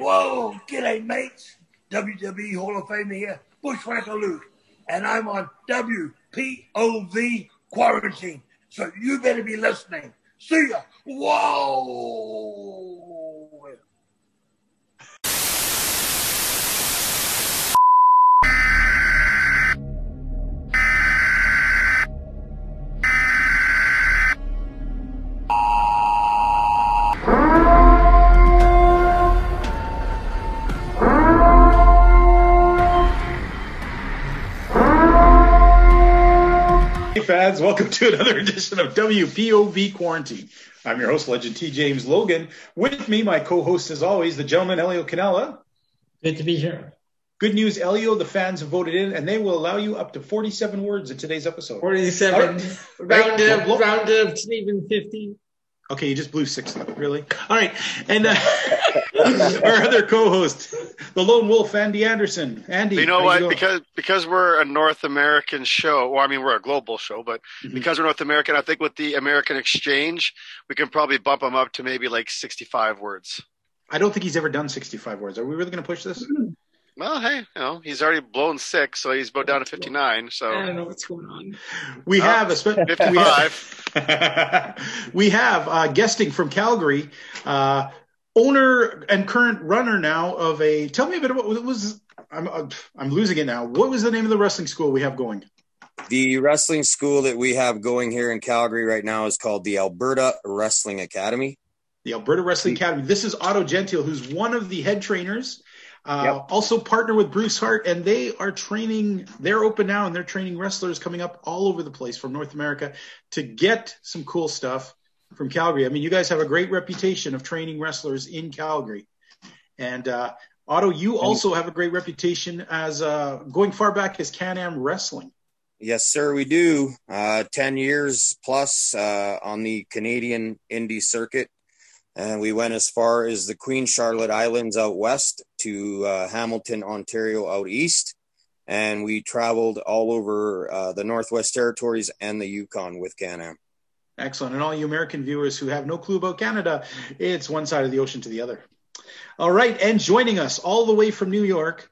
Whoa, g'day mates. WWE Hall of Fame here, Bushwhacker Luke, and I'm on WPOV quarantine. So you better be listening. See ya. Whoa. Fans, welcome to another edition of WPOV Quarantine. I'm your host, Legend T. James Logan. With me, my co-host as always, the gentleman Elio Canella. Good to be here. Good news, Elio, the fans have voted in and they will allow you up to 47 words in today's episode. 47. All right. Round Hey, up, well, round up even 50. Okay, you just blew six though, really? All right. And uh, our other co-host, the lone wolf, Andy Anderson. Andy. You know what? doing? Because because we're a North American show. Well, I mean we're a global show, but Mhm. because we're North American, I think with the American exchange, we can probably bump him up to maybe like sixty-five words. I don't think he's ever done 65 words. Are we really going to push this? Well, hey, you know he's already blown six, so he's about down to fifty-nine. So I So don't know what's going on. We Oh, have a spe- we have, fifty-five. we have uh, guesting from Calgary, uh, owner and current runner now of a. Tell me a bit about what was. I'm uh, I'm losing it now. What was the name of the wrestling school we have going? The wrestling school that we have going here in Calgary right now is called the Alberta Wrestling Academy. The Alberta Wrestling Academy. This is Otto Gentile, who's one of the head trainers. Uh, Yep. Also partner with Bruce Hart, and they are training. They're open now, and they're training wrestlers coming up all over the place from North America to get some cool stuff from Calgary. I mean, you guys have a great reputation of training wrestlers in Calgary, and uh, Otto, you also have a great reputation as uh, going far back as Can-Am Wrestling. Yes, sir, we do. Uh, 10 years plus uh, on the Canadian indie circuit. And we went as far as the Queen Charlotte Islands out west to uh, Hamilton, Ontario out east. And we traveled all over uh, the Northwest Territories and the Yukon with Can-Am. Excellent. And all you American viewers who have no clue about Canada, it's one side of the ocean to the other. All right. And joining us all the way from New York,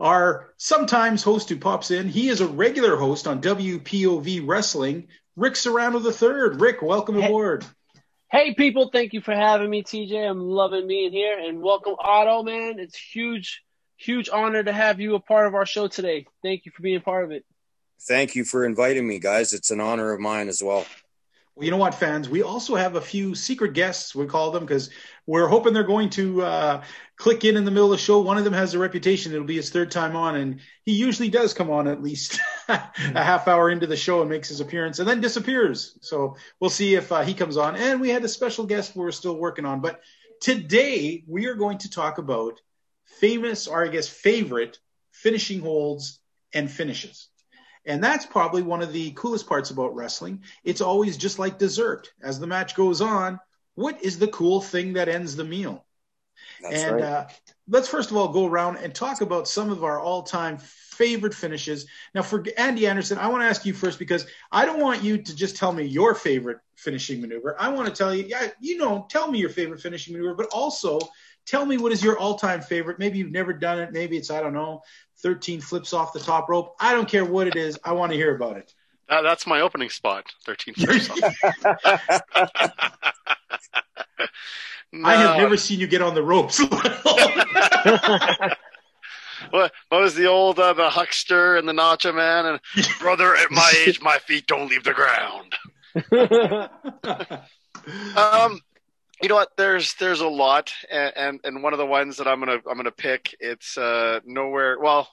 our sometimes host who pops in. He is a regular host on WPOV Wrestling, Rick Serrano III. Rick, welcome Hey. aboard. Hey people, thank you for having me, TJ. I'm loving being here and welcome Otto, man. It's huge, huge honor to have you a part of our show today. Thank you for being part of it. Thank you for inviting me, guys. It's an honor of mine as well. You know what, fans? We also have a few secret guests, we call them, because we're hoping they're going to uh, click in in the middle of the show. One of them has a reputation. It'll be his third time on, and he usually does come on at least a half hour into the show and makes his appearance and then disappears. So we'll see if uh, he comes on. And we had a special guest we're still working on. But today we are going to talk about famous, or I guess favorite, finishing holds and finishes. And that's probably one of the coolest parts about wrestling. It's always just like dessert. As the match goes on, what is the cool thing that ends the meal? That's and right. uh, let's first of all go around and talk about some of our all-time favorite finishes. Now, for Andy Anderson, I want to ask you first because I don't want you to just tell me your favorite finishing maneuver. I want to tell you, yeah, you know, tell me your favorite finishing maneuver, but also tell me what is your all-time favorite. Maybe you've never done it. Maybe it's I don't know, 13 flips off the top rope. I don't care what it is. I want to hear about it. That, that's my opening spot. Thirteen flips. I have never seen you get on the ropes. What, what was the old uh, the huckster and the nacho man and brother? At my age, my feet don't leave the ground. Um, you know what? There's there's a lot, and, and and one of the ones that I'm gonna I'm gonna pick. It's uh nowhere. Well,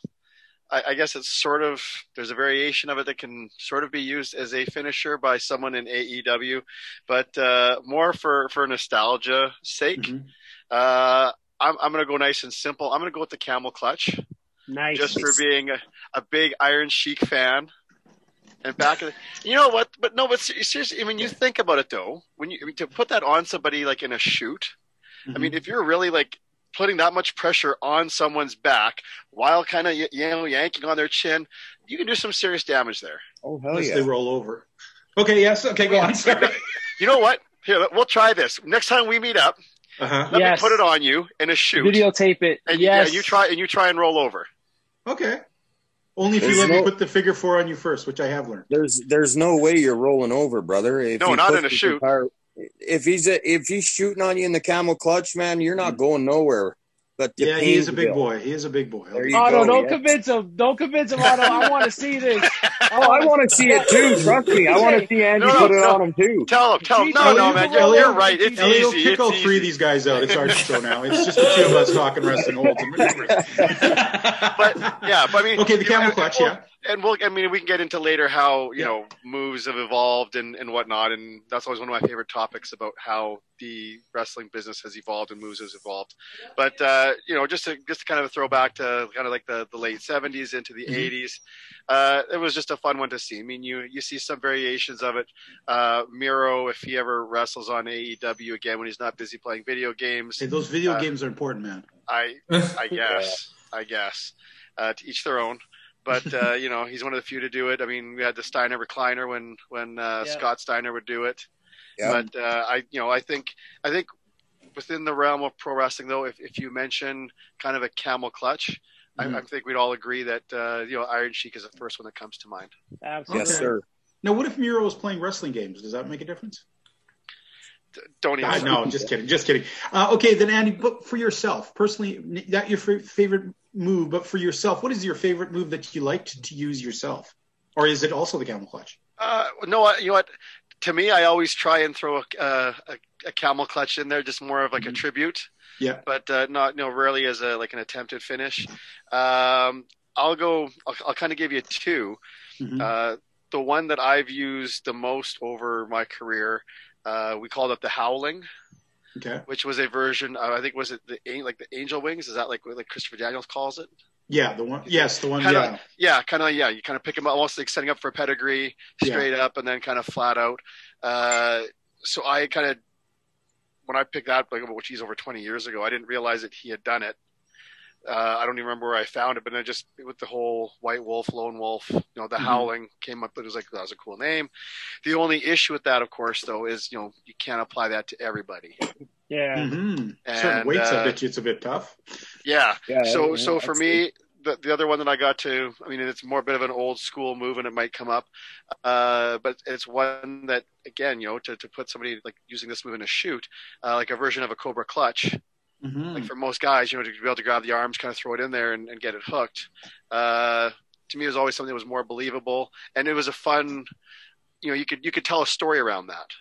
I, I guess it's sort of there's a variation of it that can sort of be used as a finisher by someone in AEW, but uh, more for for nostalgia sake. Mhm. Uh, I'm I'm gonna go nice and simple. I'm gonna go with the camel clutch nice. just for being a, a big Iron Sheik fan. And back of the, you know what? But no, but ser- seriously, I mean, you think about it though. When you I mean, to put that on somebody like in a shoot, I mean, if you're really like putting that much pressure on someone's back while kind of you know yanking on their chin, you can do some serious damage there. Oh, hell unless yeah. they roll over. Okay, yes. Okay, go on. Sorry. You know what? Here, we'll try this next time we meet up. Uh-huh. Let Yes. me put it on you in a shoot. Videotape it. and yes. yeah, you try and you try and roll over. Okay. Only if you There's let me put the figure four on you first, which I have learned. There's there's no way you're rolling over, brother. If No, not in a shoot. entire- if he's a, if he's shooting on you in the camel clutch, man, you're not mm. going nowhere. But Yeah, he is a big Painesville. boy. He is a big boy. There you Otto, go, don't yeah. convince him. Don't convince him, Otto. I want to see this. Oh, I want to see it too. Trust me, I want to see Andy No, no, put it no. on him too. Tell him, tell him. No, Elliot, no, you man, you're, roll you're over. right. It's Elliot, easy. kick all three of these guys out. It's our show now. It's just the two of us talking wrestling holds and maneuvers. But yeah, but I mean, Okay, the camel clutch, well, yeah. And we'll. I mean, we can get into later how you Yeah. know moves have evolved and and whatnot, and that's always one of my favorite topics about how the wrestling business has evolved and moves has evolved. But uh, you know, just to just to kind of throw back to kind of like the the late '70s into the Mhm. '80s, uh, it was just a fun one to see. I mean, you you see some variations of it. Uh, Miro, if he ever wrestles on AEW again when he's not busy playing video games, Hey, those video Uh, games are important, man. I I guess. I guess. Uh, to each their own. But uh, you know, he's one of the few to do it. I mean, we had the Steiner recliner when when uh, Yeah. Scott Steiner would do it. Yeah. But uh, I, you know, I think I think within the realm of pro wrestling, though, if if you mention kind of a camel clutch, Mhm. I, I think we'd all agree that uh, you know Iron Sheik is the first one that comes to mind. Absolutely. Yes, sir. Now, what if Miro was playing wrestling games? Does that make a difference? Don't even. I no, just kidding, just kidding. Uh, okay, then Andy, but for yourself personally, not your fa- favorite move, but for yourself, what is your favorite move that you like to, to use yourself, or is it also the camel clutch? Uh, no, you know what? To me, I always try and throw a, uh, a, a camel clutch in there, just more of like a Mhm. tribute. Yeah. but uh, not no rarely as a like an attempted finish. Um, I'll go. I'll, I'll kind of give you two. Mhm. Uh, the one that I've used the most over my career, uh, we called it the Howling, Okay. which was a version. Of, I think was it the like the Angel Wings? Is that like like Christopher Daniels calls it? Yeah, the one. Yes, the one. Kinda- yeah. Yeah, kind of. Yeah, you kind of pick them up, almost like setting up for a pedigree, Yeah. straight up, and then kind of flat out. Uh, so I kind of, when I picked that, like, which he's over 20 years ago, I didn't realize that he had done it. Uh, I don't even remember where I found it, but then just with the whole White Wolf, Lone Wolf, you know, the Mhm. Howling came up. It was like that was a cool name. The only issue with that, of course, though, is you know you can't apply that to everybody. Yeah. Mm-hmm. Certain And, weights, I uh, bet you it's a bit tough. Yeah, Yeah. so yeah, so for me the, the other one that i got to i mean it's more a bit of an old school move and it might come up uh, but it's one that again you know to, to put somebody like using this move in a shoot uh, like a version of a cobra clutch Mm-hmm. like for most guys you know to be able to grab the arms kind of throw it in there and, and get it hooked uh, to me it was always something that was more believable and it was a fun you know you could you could tell a story around that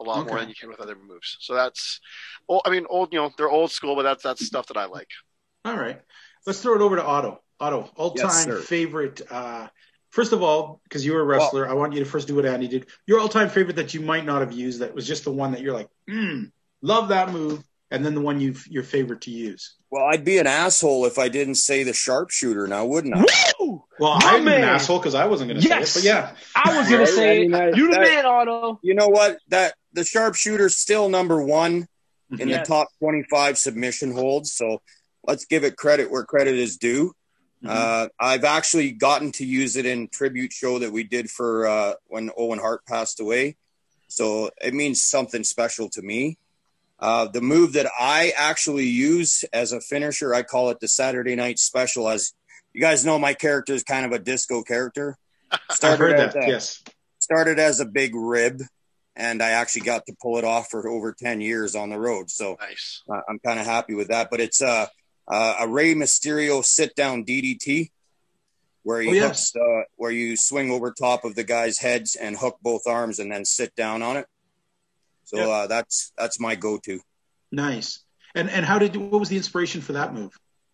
a lot more than you can with other moves so that's well i mean old you know they're old school but that's that's stuff that i like All right, let's throw it over to Otto. Otto, all-time sir. favorite. Uh, first of all, because you were a wrestler, I want you to first do what Andy did. Your all-time favorite that you might not have used that was just the one that you're like, mm, love that move, and then the one you your favorite to use. Well, I'd be an asshole if I didn't say the sharpshooter now, wouldn't I? Woo! Well, My I'm an asshole because I wasn't going to Yes. say it, but yeah, I was gonna say I mean, that- you the that- man, Otto. You know what? That the sharpshooter's still number one in Yes. the top 25 submission holds. So let's give it credit where credit is due. Mhm. Uh, I've actually gotten to use it in tribute show that we did for uh, when Owen Hart passed away. So it means something special to me. Uh, the move that I actually use as a finisher, I call it the Saturday Night Special. As you guys know, my character is kind of a disco character. Heard as that. a- yes. started as a big rib, and I actually got to pull it off for over ten years on the road. So nice uh, I'm kind of happy with that. But it's uh, a Rey Mysterio sit down DDT, where you Oh, yes. hooks, uh, where you swing over top of the guy's heads and hook both arms and then sit down on it. So uh, that's that's my go-to. Nice. And and how did what was the inspiration for that move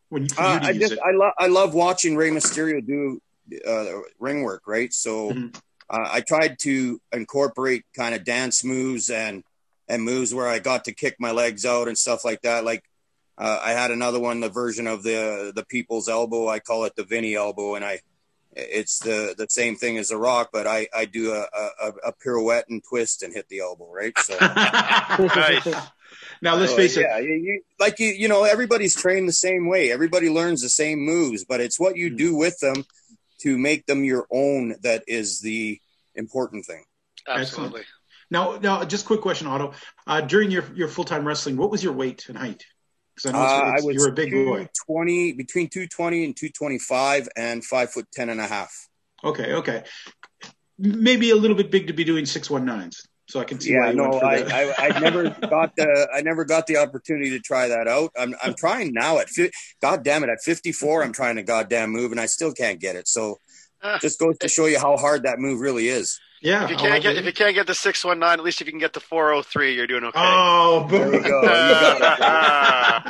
when for Uh, you I just it? I love I love watching Rey Mysterio do uh, ring work, right? So Mhm. uh, I tried to incorporate kind of dance moves and and moves where I got to kick my legs out and stuff like that. Like uh, I had another one, the version of the the people's elbow. I call it the Vinny elbow, and I it's the the same thing as the Rock, but I I do a a, a pirouette and twist and hit the elbow, right? So. Nice. now let's So, face it. Yeah, you, you, like you, you know, everybody's trained the same way. Everybody learns the same moves, but it's what you Mm. do with them to make them your own that is the important thing. absolutely Now, now, just quick question, Otto. Uh, during your your full time wrestling, what was your weight and height? Because I know Uh, it's- I was you were a big boy. 220, between 220 and 225 and five foot 10 and a half. Okay, okay. Maybe a little bit big to be doing six one nines. So I can see Yeah, you no, I. I, I never got the, I never got the opportunity to try that out. I'm, I'm trying now at, fi- God damn it, at 54, I'm trying to goddamn move and I still can't get it. So just goes to show you how hard that move really is. Yeah. If you can't have get it. if you can't get the six one nine, at least if you can get the four oh three, you're doing okay. Oh, There boom. you go. You got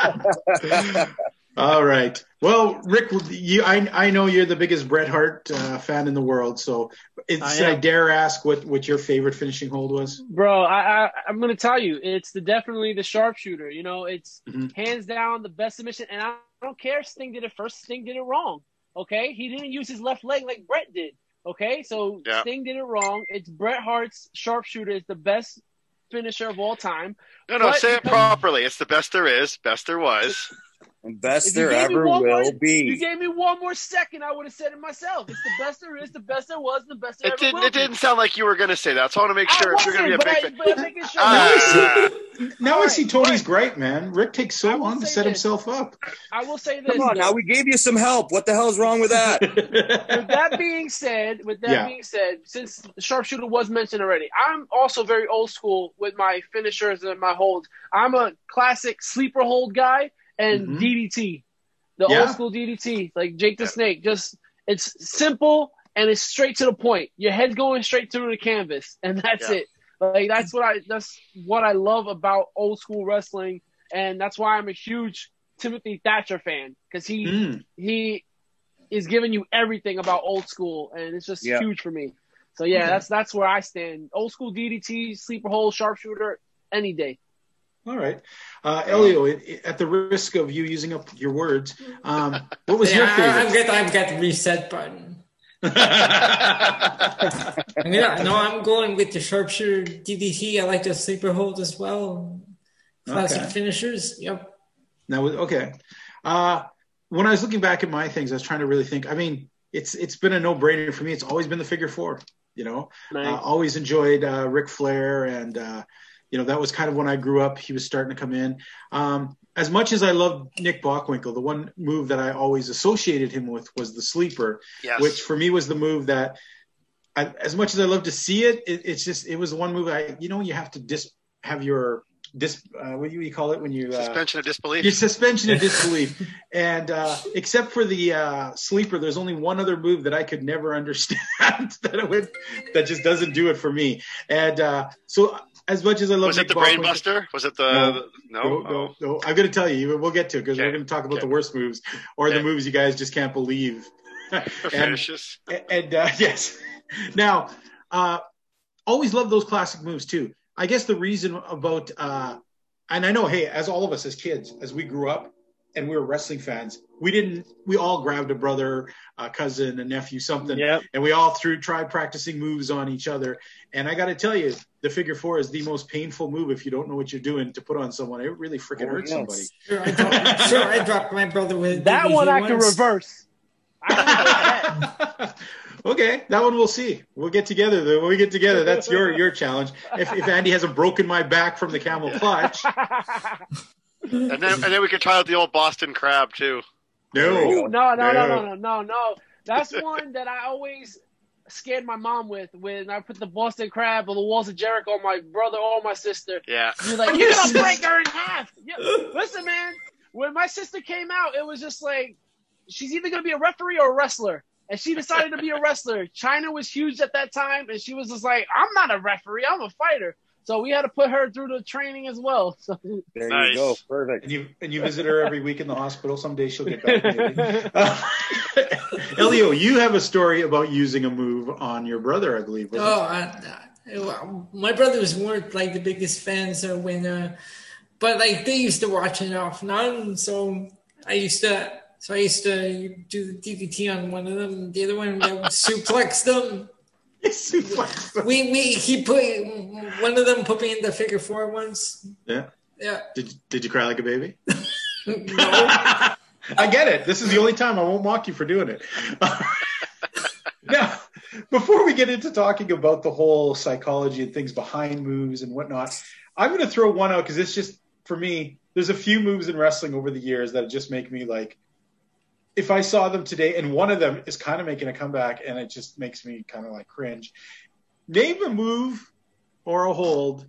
it. All right. Well, Rick, you, I, I know you're the biggest Bret Hart uh, fan in the world. So, it's, I I dare ask what, what your favorite finishing hold was? Bro, I, I I'm gonna tell you, it's the definitely the sharpshooter. You know, it's Mhm. hands down the best submission, and I don't care if Sting did it first. Sting did it wrong. Okay, he didn't use his left leg like Bret did. Okay, so Yeah. Sting did it wrong. It's Bret Hart's sharpshooter is the best finisher of all time. no, no, say it properly. It's the best there is, best there was. And best If there ever one more- will If you gave me one more second, I would have said it myself. It's the best there is, the best there was, the best there It ever didn't. will It be. didn't sound like you were going to say that. So I want to make sure if you're going to be a wasn't, big I- fan. but I'm sure. Ah. Now I All see right, Tony's but- gripe, man. Rick takes so long to set this. himself up. I will say this. Come on now, we gave you some help. What the hell's wrong with that? with that being said, with that Yeah. being said, since the sharpshooter was mentioned already, I'm also very old school with my finishers and my holds. I'm a classic sleeper hold guy and Mhm. DDT, the Yeah. old school DDT, like Jake the Snake. Just it's simple and it's straight to the point. Your head's going straight through the canvas, and that's Yeah. it. Like that's what I that's what I love about old school wrestling, and that's why I'm a huge Timothy Thatcher fan because he Mm. he is giving you everything about old school, and it's just Yeah. huge for me. So yeah, Okay. that's that's where I stand. Old school DDT, sleeper hold, sharpshooter, any day. All right. Uh, Elio, it, it- at the risk of you using up your words, um, what was your Yeah, I- I've favorite? got I've got the reset button. I'm gonna, no, I'm going with the sharpshooter DDT. I like the sleeper hold as well. Classic Okay. finishers. Yep. Now, okay. Uh, when I was looking back at my things, I was trying to really think. I mean, it's it's been a no brainer for me. It's always been the figure four. You know, Nice. uh, always enjoyed uh, Ric Flair, and uh, you know that was kind of when I grew up. He was starting to come in. Um, as much as I loved Nick Bockwinkel, the one move that I always associated him with was the sleeper, Yes. which for me was the move that, I, as much as I love to see it, it, it's just it was the one move I you know you have to dis have your dis uh, what do you call it when you uh, Suspension of disbelief. your suspension of disbelief. and uh, except for the uh, sleeper, there's only one other move that I could never understand that it would that just doesn't do it for me. And uh, so, as much as I love Was Nick it the Bockwinkel- brain buster? Was it the No. the- no? No, no, no. I'm going to tell you. We'll get to it because Okay. we're going to talk about Okay. the worst moves or the moves you guys just can't believe. Oh, and finishes. and uh, yes. Now, uh, always love those classic moves too. I guess the reason about, uh, and I know, hey, as all of us as kids, as we grew up and we were wrestling fans, we didn't, we all grabbed a brother, a cousin, a nephew, something, Yep. and we all threw tried practicing moves on each other. And I got to tell you, the figure four is the most painful move if you don't know what you're doing to put on someone. It really freaking Oh, hurts yes. somebody. Sure, I dropped, sure, I dropped my brother with That one I can reverse. I can do that. okay, that one we'll see. We'll get together. Though. When we get together, that's your your challenge. If, if Andy hasn't broken my back from the camel clutch, And then and then we could try out the old Boston crab too. no, Ooh, no, no, no, No. no, no, no, no. That's one that I always scared my mom with when I put the Boston Crab or the Walls of Jericho on my brother or my sister. Yeah. You're like, you're gonna break her in half. Yeah. Listen, man, when my sister came out, it was just like she's either gonna be a referee or a wrestler. And she decided to be a wrestler. Chyna was huge at that time, and she was just like, I'm not a referee, I'm a fighter. So we had to put her through the training as well. So There Nice. you go. Perfect. and you and you visit her every week in the hospital. Someday she'll get back. Uh, Elio, you have a story about using a move on your brother, I believe. Oh, I, I, well, my brothers weren't like the biggest fans of when, uh, but like they used to watch it off and on. So I used to, so I used to do the DDT on one of them. The other one, I would suplex them. It? Suplex. We we he put one of them put me in the figure four once. yeah. Yeah, Did did you cry like a baby? no, I get it. This is the only time I won't mock you for doing it. now, before we get into talking about the whole psychology and things behind moves and whatnot, I'm going to throw one out because it's just for me. There's a few moves in wrestling over the years that just make me like, if I saw them today, and one of them is kind of making a comeback, and it just makes me kind of like cringe. Name a move or a hold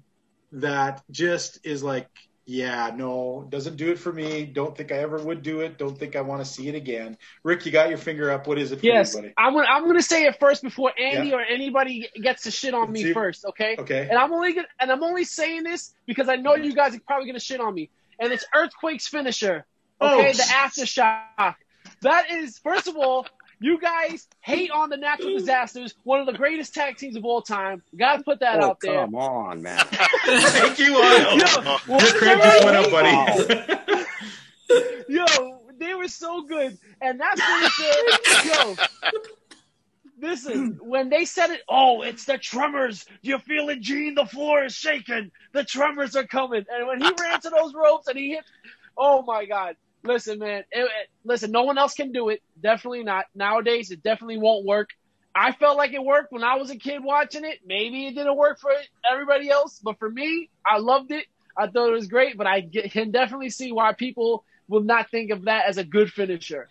that just is like, yeah, no, doesn't do it for me. Don't think I ever would do it. Don't think I want to see it again. Rick, you got your finger up. What is it for Yes. I'm gonna I'm gonna say it first before Andy Yeah. or anybody gets to shit on me first, okay? Okay. And I'm only gonna, and I'm only saying this because I know you guys are probably gonna shit on me. And it's Earthquake's finisher, oh, okay? Oh, the aftershock. That is, first of all, you guys hate on the natural mm. disasters, one of the greatest tag teams of all time. Gotta put that Oh, out there. come on, man. Thank you, Otto. Well, Your credit just went up, buddy. Yo, they were so good. And that's finisher, yo. Listen, when they said it, oh, it's the tremors. You're feeling Gene, the floor is shaking. The tremors are coming. And when he ran to those ropes and he hit, oh my God. Listen, man. It, it- listen, no one else can do it. Definitely not. Nowadays, it definitely won't work. I felt like it worked when I was a kid watching it. Maybe it didn't work for everybody else, but for me, I loved it. I thought it was great, but I get, can definitely see why people will not think of that as a good finisher.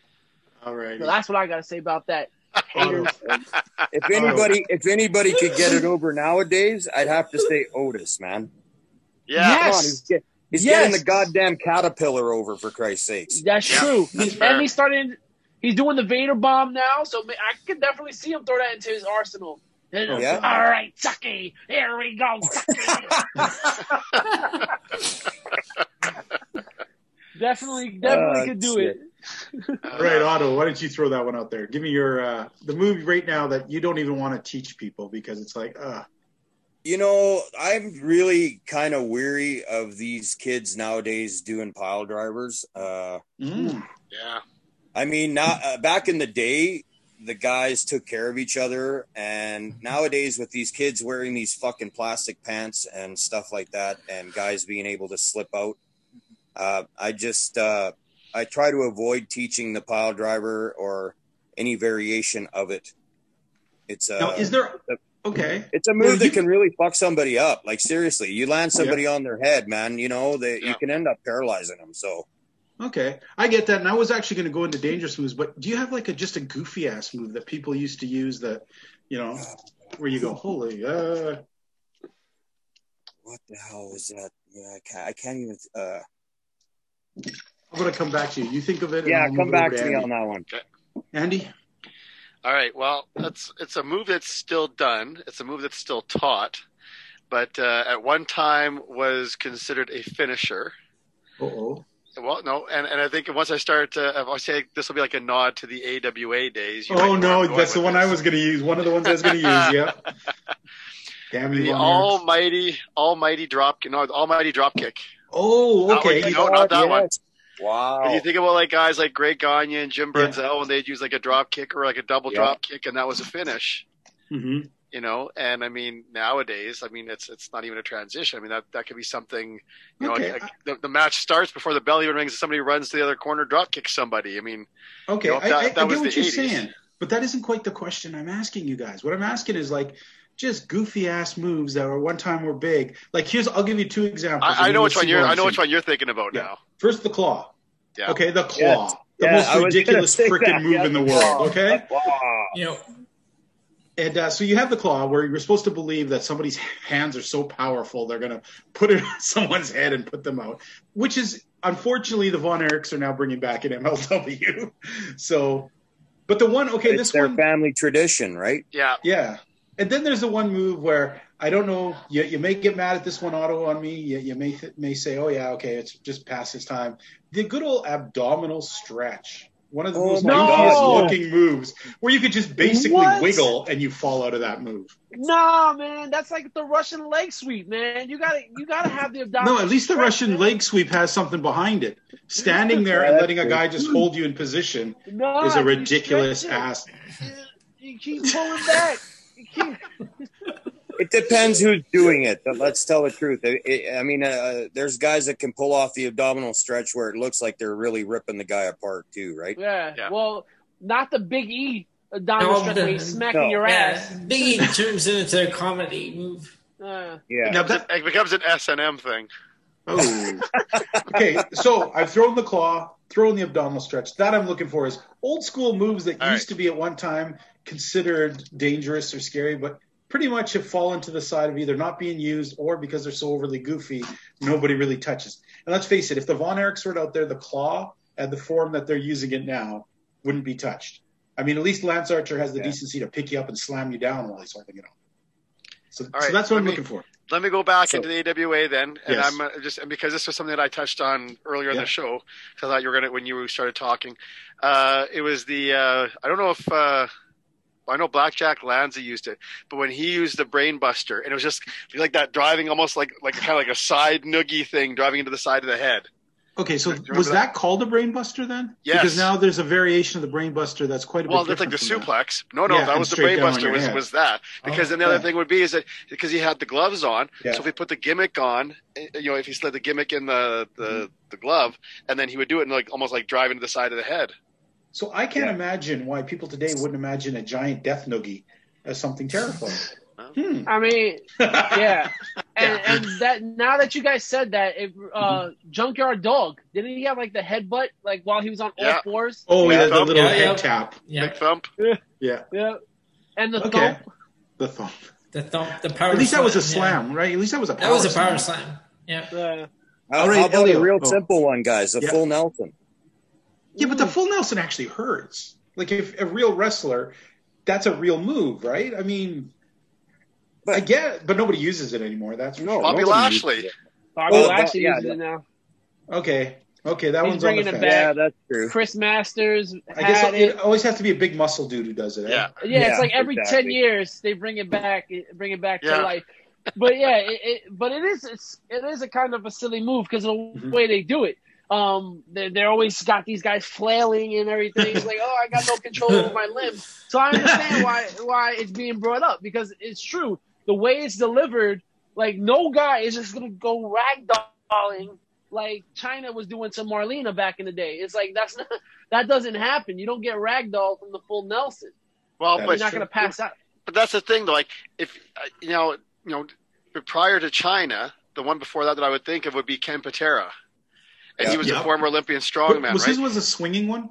All right. So that's what I got to say about that. Haters. If anybody, if anybody could get it over nowadays, I'd have to say Otis, man. Yeah. Yes. on, he's, Yes. getting the goddamn caterpillar over for Christ's sakes. That's Yeah, true. that's fair. and he started. He's doing the Vader bomb now, so ma- I can definitely see him throw that into his arsenal. And, Yeah. All right, Tucky, here we go, Tucky. definitely, definitely Oh, could do shit. it. All right, Otto, why don't you throw that one out there? Give me your uh, the move right now that you don't even want to teach people because it's like, uh, You know, I'm really kind of weary of these kids nowadays doing pile drivers. Uh, mm, Yeah. I mean, not uh, back in the day, the guys took care of each other, and nowadays with these kids wearing these fucking plastic pants and stuff like that, and guys being able to slip out, uh, I just uh, I try to avoid teaching the pile driver or any variation of it. It's uh, now is there okay? it's a Well, move that you- can really fuck somebody up. Like seriously, you land somebody on their head, man. You know that Yeah. you can end up paralyzing them. So Okay, I get that, and I was actually going to go into dangerous moves, but do you have like a just a goofy ass move that people used to use that, you know, where you go, holy, uh, what the hell was that? Yeah, I can't. I can't even. Uh, I'm going to come back to you. You think of it. yeah, come back over to me on that one. Andy. All right. Well, that's it's a move that's still done. It's a move that's still taught, but uh, at one time was considered a finisher. Uh oh. Well, no, and, and I think once I start, uh, I say this will be like a nod to the AWA days. You Oh might know where no, that's the one this. I was going to use. One of the ones I was going to use. Yeah. Damn you, The almighty, almighty drop, no, the almighty drop kick. Oh, okay. one, no, not that one. Wow. When you think about like guys like Greg Gagne and Jim Yeah. Brunzell, when they'd use like a drop kick or like a double Yeah. drop kick, and that was a finish. hmm You know, and I mean nowadays, I mean it's it's not even a transition. I mean that that could be something. You know, Okay. like, like, the, the match starts before the bell even rings, and somebody runs to the other corner, drop kicks somebody. I mean, Okay, You know, I, that- I, that I was get what the you're 80s. saying, but that isn't quite the question I'm asking you guys. What I'm asking is like just goofy ass moves that were one time were big. Like here's, I'll give you two examples. I, I know which one you're. I'm know which one you're thinking about Yeah. now. First, the claw. Yeah. Okay, the claw, Yes. the Yeah, most I ridiculous gonna freaking move Yeah, in the the world. claw. Okay, Wow. You know, and uh, so you have the claw where you're supposed to believe that somebody's hands are so powerful they're going to put it on someone's head and put them out, which is unfortunately the Von Erichs are now bringing back in MLW. So, but the one okay, it's this their one family tradition, right? Yeah, Yeah. And then there's the one move where I don't know. You, you may get mad at this one Otto on me. You, you may th- may say, "Oh yeah, okay, it's just past his time." The good old abdominal stretch, one of the Oh most God. looking moves, where you could just basically What? wiggle and you fall out of that move. No, man, that's like the Russian leg sweep, man. You gotta, you gotta have the abdominal. No, at least the stretch, Russian man. leg sweep has something behind it. Standing there and letting a guy just hold you in position Nah, is a ridiculous ass. You keep pulling back. You keep. It depends who's doing it. But let's tell the truth. It, it- I mean, uh, there's guys that can pull off the abdominal stretch where it looks like they're really ripping the guy apart too, right? Yeah. Yeah. Well, not the Big E abdominal No, stretch the- where he's smacking no. your Yeah, ass. E turns into a comedy move. Uh, Yeah. Now that, It becomes an S and M thing. oh. okay, so I've thrown the claw, thrown the abdominal stretch. That I'm looking for is old school moves that All used right. to be at one time considered dangerous or scary, but pretty much have fallen to the side of either not being used or because they're so overly goofy, nobody really touches. And let's face it, if the Von Erich sword out there, the claw and the form that they're using it now wouldn't be touched. I mean, at least Lance Archer has the Yeah. decency to pick you up and slam you down while he's holding it on. So, All so that's what I'm me- looking for. Let me go back So- into the AWA then, and Yes. I'm uh, just and because this was something that I touched on earlier in the show. Because I thought you were gonna when you started talking. Uh, it was the uh, I don't know if uh, I know Blackjack Lanza used it, but when he used the Brain Buster, and it was just like that driving, almost like like kind of like a side noogie thing, driving into the side of the head. Okay, so Do you remember was that? that called a brain buster then? Yes. Because now there's a variation of the brain buster that's quite a Well, bit Well, that's like the from that. suplex. No, no, Yeah, that was the straight Brain Buster. Was head. was that? Because Oh, then the other okay. thing would be is that because he had the gloves on, Yeah. so if he put the gimmick on, eh, you know, if he slid the gimmick in the the, Mm-hmm. the glove, and then he would do it and like almost like driving to the side of the head. So I can't Yeah. imagine why people today wouldn't imagine a giant death noogie as something terrifying. Hmm. I mean, yeah. And, Yeah. and that now that you guys said that, it, uh, Junkyard Dog didn't he have like the headbutt like while he was on all fours? Oh yeah, Yeah, the little yeah, head tap. Yeah, Big thump. Yeah. Yeah. And the Okay. thump. The thump, the thump, the power. At least that was a yeah. slam, right? At least that was a power That was a slam. power slam. Yeah. Uh, How, All right, how about Elio. a real Oh. simple one, guys? A Yeah. full Nelson. Yeah, but the full Nelson actually hurts. Like if a real wrestler, that's a real move, right? I mean, But- I get, but nobody uses it anymore. That's for No, sure. Bobby nobody Lashley. Bobby Oh, Lashley yeah, uses yeah. it now. Okay, okay, that He's one's on the bringing it back. Yeah, that's true. Chris Masters I guess it, it. always has to be a big muscle dude who does it. eh? Yeah. Yeah, Yeah, it's like every ten years they bring it back, bring it back Yeah. to life. But yeah, it, it, but it is it's, it is a kind of a silly move because of the Mhm. way they do it. Um, they they're always got these guys flailing and everything. It's like, oh, I got no control over my limb. So I understand why why it's being brought up because it's true. The way it's delivered, like no guy is just gonna go ragdolling like Chyna was doing to Marlena back in the day. It's like that's not that doesn't happen. You don't get ragdoll from the full Nelson. Well, You're not gonna pass out. but that's the thing though. Like if uh, you know, you know, prior to Chyna, the one before that that I would think of would be Ken Patera, and he was Yeah. a former Olympian strongman, was right? his was a swinging one?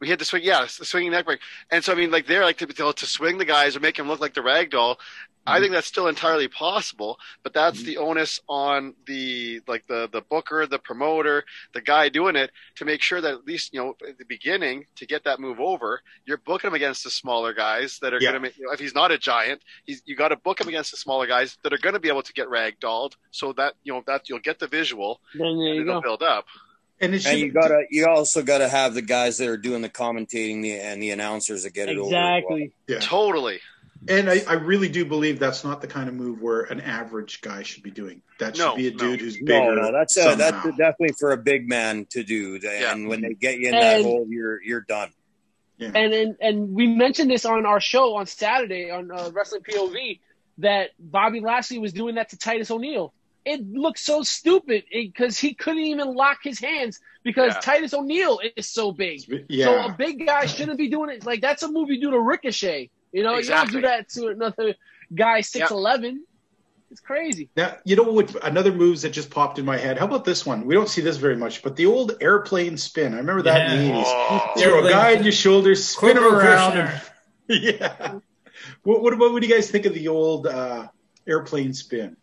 We had the swing, yeah, the swinging neck break. And so, I mean, like they're like to, to, to swing the guys or make them look like the rag doll. I Mm-hmm. think that's still entirely possible, but that's the onus on the like the the booker, the promoter, the guy doing it to make sure that at least you know at the beginning to get that move over, you're booking him against the smaller guys that are Yeah. going to make. You know, if he's not a giant, he's you got to book him against the smaller guys that are going to be able to get rag dolled, so that you know that you'll get the visual Then and it'll go. build up. And it should And you gotta, you also gotta have the guys that are doing the commentating the, and the announcers that get it over. as well. Exactly. yeah. Totally. And I, I really do believe that's not the kind of move where an average guy should be doing. That should No, be a no. dude who's bigger. No, no, that's uh, that's somehow. definitely for a big man to do. And when they get you in that hole, you're you're done. Yeah. And, and and we mentioned this on our show on Saturday on uh, Wrestling POV that Bobby Lashley was doing that to Titus O'Neil. It looked so stupid because he couldn't even lock his hands because Yeah. Titus O'Neil is so big. yeah. So a big guy shouldn't be doing it. Like that's a move you do to Ricochet. You know, Exactly. you don't do that to another guy six eleven. It's crazy. Now, you know what? Another moves that just popped in my head. How about this one? We don't see this very much, but the old airplane spin. I remember that in the 80s. Oh. Throw a guy in your shoulders, spin him Corporal around. And- yeah. What, what, what, what do you guys think of the old uh, airplane spin?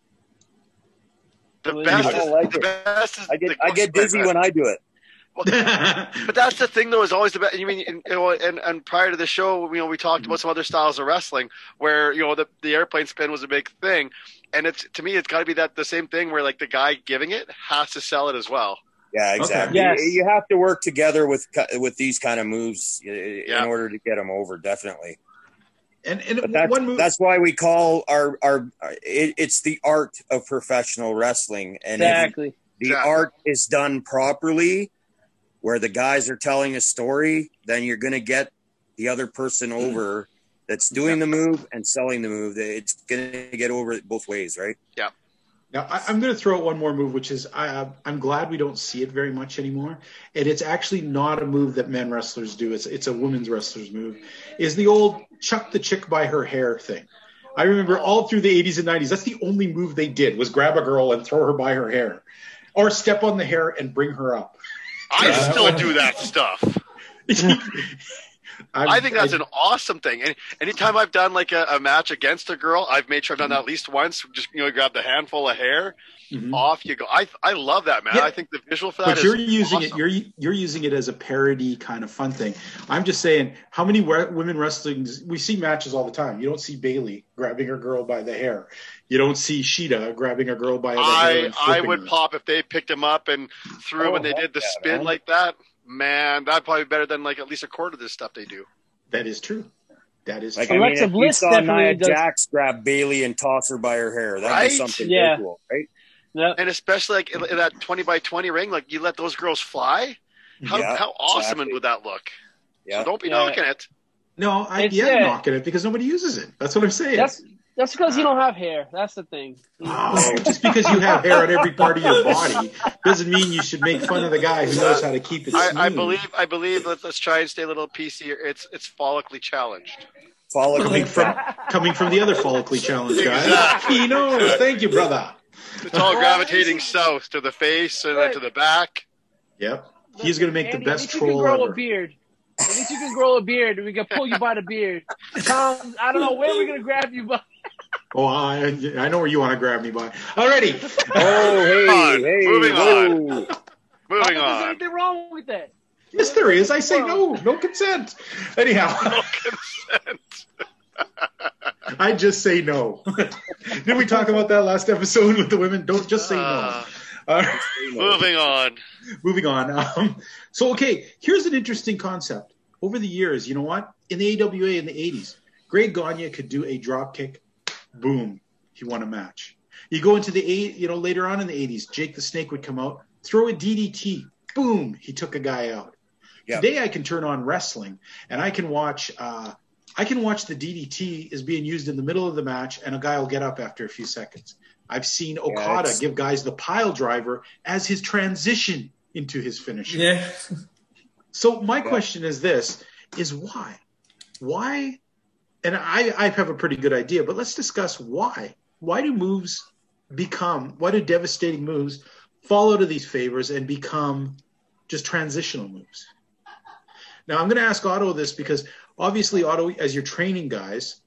The I best, is, like the it. best is I get the I get dizzy spin, when I do it. But that's the thing, though, is always the best. You mean, and, you know, and and prior to the show, you know, we talked about mm-hmm. some other styles of wrestling where you know the the airplane spin was a big thing, and it's to me, it's got to be that the same thing where like the guy giving it has to sell it as well. Yeah, exactly. Yes. You, you have to work together with with these kind of moves Yeah. in order to get them over. Definitely. And and that's one move. that's why we call our our it, it's the art of professional wrestling, and Exactly. the Exactly. art is done properly, where the guys are telling a story, then you're going to get the other person mm-hmm. over that's doing the move and selling the move. It's going to get over it both ways, right? Now I, I'm going to throw out one more move, which is I, uh, I'm glad we don't see it very much anymore, and it's actually not a move that men wrestlers do. It's it's a women's wrestlers move. Is the old chuck the chick by her hair thing. I remember all through the 80s and 90s. That's the only move they did was grab a girl and throw her by her hair, or step on the hair and bring her up. I Yeah. still do that stuff. I think that's an awesome thing. And anytime I've done like a, a match against a girl, I've made sure I've done that at least once. Just you know, grab the handful of hair, Mhm. off you go. I I love that man. Yeah. I think the visual for that But you're using it. You're you're using it as a parody kind of fun thing. I'm just saying, how many women wrestling? We see matches all the time. You don't see Bayley grabbing her girl by the hair. You don't see Sheeta grabbing a girl by the hair. I and I would her. pop if they picked him up and threw him Oh, and they did the yeah, spin man. like that. Man, that'd probably be better than like at least a quarter of this stuff they do. That is true. That is Like true. I mean, Alexa if you Bliss saw definitely Nia does- Jax grab Bayley and toss her by her hair, that'd Right? be something Yeah. cool, right? Yep. And especially like in, in that twenty by twenty ring, like you let those girls fly. How Yeah, how awesome exactly. would that look? Yeah. So don't be Yeah. knocking it. no, I It's, yeah, knocking it because nobody uses it. That's what I'm saying. That's that's because you don't have hair. That's the thing. Oh, just because you have hair on every part of your body doesn't mean you should make fun of the guy who knows how to keep it smooth. I, I believe I believe let's, let's try and stay a little PC. here. It's it's follically challenged. Follicle coming from coming from the other follically challenged guy. Exactly. He knows. Thank you, brother. It's all gravitating south to the face and then to the back. Yep. He's gonna make Andy, the at best least you can troll grow ever. a beard. At least you can grow a beard, and we can pull you by the beard. Tom, I don't know where we're gonna grab you, but Oh, I, I know where you want to grab me by. Alrighty. Oh, hey, On. hey, Moving whoa. Moving on. there's anything wrong with that. yes, there is. I say no. No consent. Anyhow, No consent. I just say no. Did we talk about that last episode with the women? Don't just say no. Uh, All right. moving on. moving on. Um, so, okay, here's an interesting concept. Over the years, you know what? In the AWA in the 80s, Greg Gagne could do a drop kick, boom, he won a match. You go into the eight, you know, later on in the 80s, Jake the Snake would come out, throw a DDT, boom, he took a guy out. Yeah. Today, I can turn on wrestling and I can watch. Uh, I can watch the DDT is being used in the middle of the match, and a guy will get up after a few seconds. I've seen Okada it's- give guys the pile driver as his transition into his finisher. Yeah. So my question is this: is why, why, and I I have a pretty good idea, but let's discuss why. Why do moves become? Why do devastating moves fall out of these favors and become just transitional moves? Now I'm going to ask Otto this because obviously Otto, as you're training guys,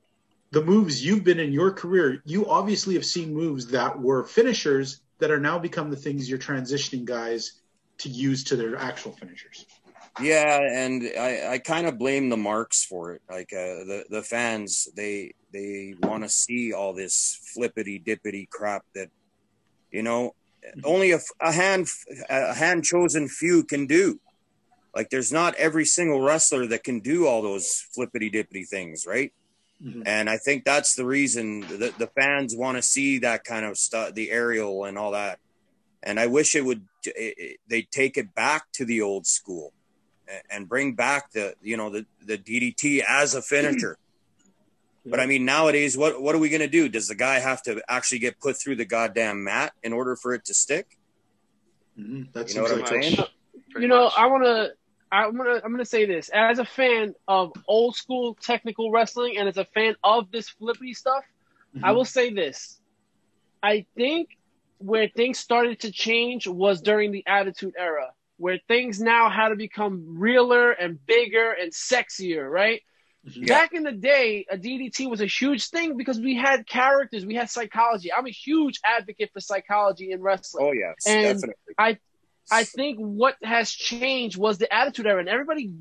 the moves you've been in your career, you obviously have seen moves that were finishers that are now become the things you're transitioning guys to use to their actual finishers. Yeah, and I, I kind of blame the marks for it. Like uh, the the fans, they they want to see all this flippity dippity crap that, you know, only a, a hand a hand chosen few can do. Like there's not every single wrestler that can do all those flippity dippity things, right? Mhm. And I think that's the reason that the fans want to see that kind of stuff, the aerial and all that. And I wish it would it, it, they take it back to the old school and bring back the you know the the DDT as a finisher. But I mean nowadays what what are we going to do? Does the guy have to actually get put through the goddamn mat in order for it to stick? Mhm. That You know what I'm saying? You know, much. I want to. I'm gonna I'm gonna say this as a fan of old school technical wrestling and as a fan of this flippy stuff. Mhm. I will say this. I think where things started to change was during the Attitude Era, where things now had to become realer and bigger and sexier, right? Mhm. Back in the day, a DDT was a huge thing because we had characters, we had psychology. I'm a huge advocate for psychology in wrestling. Oh yes, And definitely. I think what has changed was the attitude era, and everybody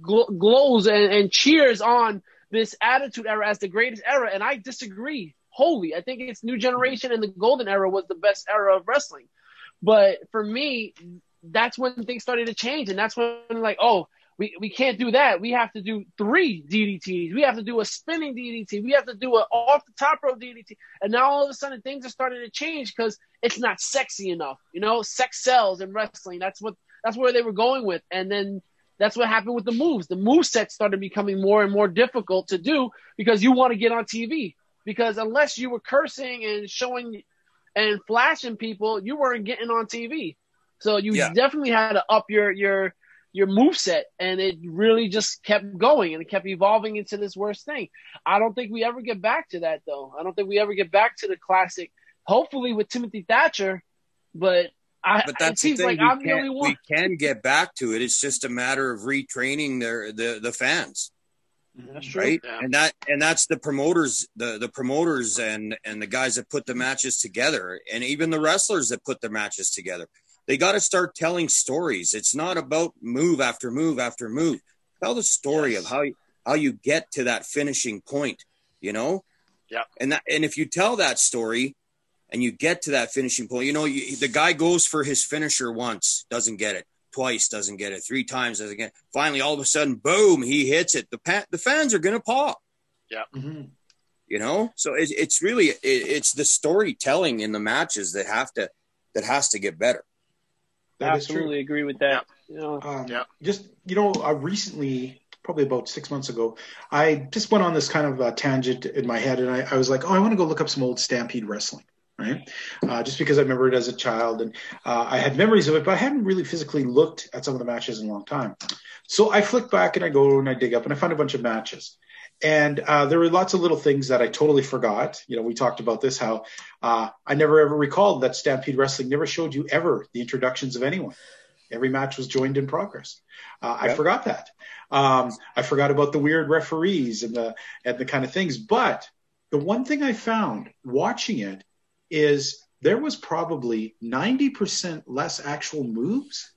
gl- glows and, and cheers on this attitude era as the greatest era, and I disagree wholly. I think it's new generation and the golden era was the best era of wrestling. But for me, that's when things started to change, and that's when like, oh, we, we can't do that. We have to do three DDTs. We have to do a spinning DDT. We have to do a off the top rope DDT. And now all of a sudden things are starting to change because it's not sexy enough. You know, sex sells in wrestling. That's what that's where they were going with. And then that's what happened with the moves. The move sets started becoming more and more difficult to do because you want to get on TV. Because unless you were cursing and showing and flashing people, you weren't getting on TV. So you Yeah. definitely had to up your your your move set, and it really just kept going and it kept evolving into this worst thing. I don't think we ever get back to that though. I don't think we ever get back to the classic. Hopefully with Timothy Thatcher, but I But it that's the seems thing. like we, I'm the can, only one. we can get back to it. It's just a matter of retraining their the the fans. That's true. right Yeah. and that and that's the promoters the the promoters and and the guys that put the matches together and even the wrestlers that put the matches together they got to start telling stories it's not about move after move after move tell the story Yes. of how you how you get to that finishing point you know Yeah. and that and if you tell that story and you get to that finishing point you know you, the guy goes for his finisher once doesn't get it twice doesn't get it three times doesn't get it. finally all of a sudden boom he hits it the pa- the fans are gonna pop Mhm. you know so it, it's really it, it's the storytelling in the matches that have to that has to get better That is true. Absolutely agree with that. You know, Um, Yeah. Just you know, uh, recently, probably about six months ago, I just went on this kind of uh, tangent in my head, and I, I was like, oh, I want to go look up some old Stampede wrestling, right? Uh, just because I remember it as a child, and uh, I had memories of it, but I hadn't really physically looked at some of the matches in a long time. So I flick back and I go and I dig up, and I find a bunch of matches. And uh, there were lots of little things that I totally forgot. You know, we talked about this how uh, I never ever recalled that Stampede Wrestling never showed you ever the introductions of anyone. Every match was joined in progress. Uh, I forgot that. Um, I forgot about the weird referees and the and the kind of things. But the one thing I found watching it is there was probably ninety percent less actual moves,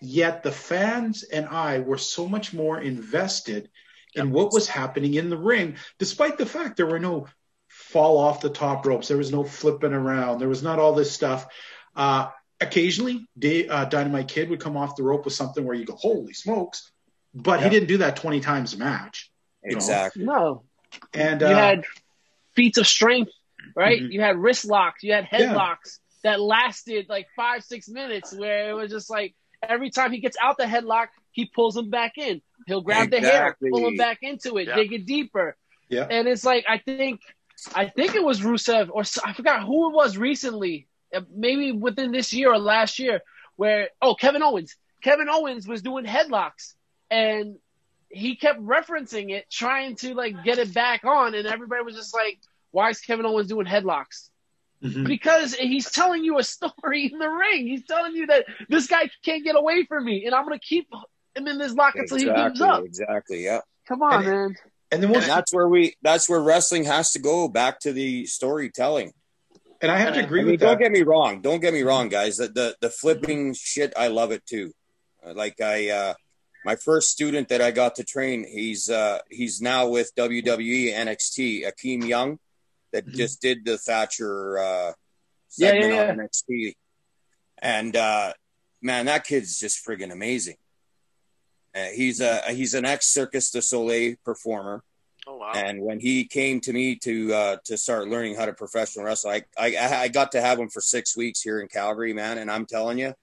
yet the fans and I were so much more invested in what was happening in the ring, despite the fact there were no fall off the top ropes, there was no flipping around, there was not all this stuff. Uh, occasionally, Da- uh, Dynamite Kid would come off the rope with something where you go, "Holy smokes!" But Yeah. he didn't do that twenty times a match. You know, exactly no, And you uh, had feats of strength, right? Mhm. You had wrist locks, you had Yeah. headlocks that lasted like five, six minutes, where it was just like every time he gets out the headlock, he pulls him back in. He'll grab the hair, pull him back into it, Yeah. dig it deeper. Yeah. And it's like I think, I think it was Rusev or I forgot who it was recently, uh, maybe within this year or last year, where oh Kevin Owens, Kevin Owens was doing headlocks and he kept referencing it, trying to like get it back on, and everybody was just like, "Why is Kevin Owens doing headlocks?" mhm. Because he's telling you a story in the ring. He's telling you that this guy can't get away from me, and I'm gonna keep him in this lock until he gives up. exactly yeah Come on, And- man. and then and that's where we that's where wrestling has to go back to the storytelling and I have to agree I mean, with don't that. get me wrong. Don't get me wrong, guys. The the, the flipping shit, I love it too. Uh, Like I, uh, my first student that I got to train, he's uh, he's now with WWE NXT, Akeem Young, that Mhm. just did the Thatcher uh, Yeah, segment yeah, on NXT, and uh, man, that kid's just friggin' amazing. Uh, he's a he's an ex Circus du Soleil performer. Oh wow. And when he came to me to uh, to start learning how to professional wrestle, I, I I got to have him for six weeks here in Calgary, man. And I'm telling you,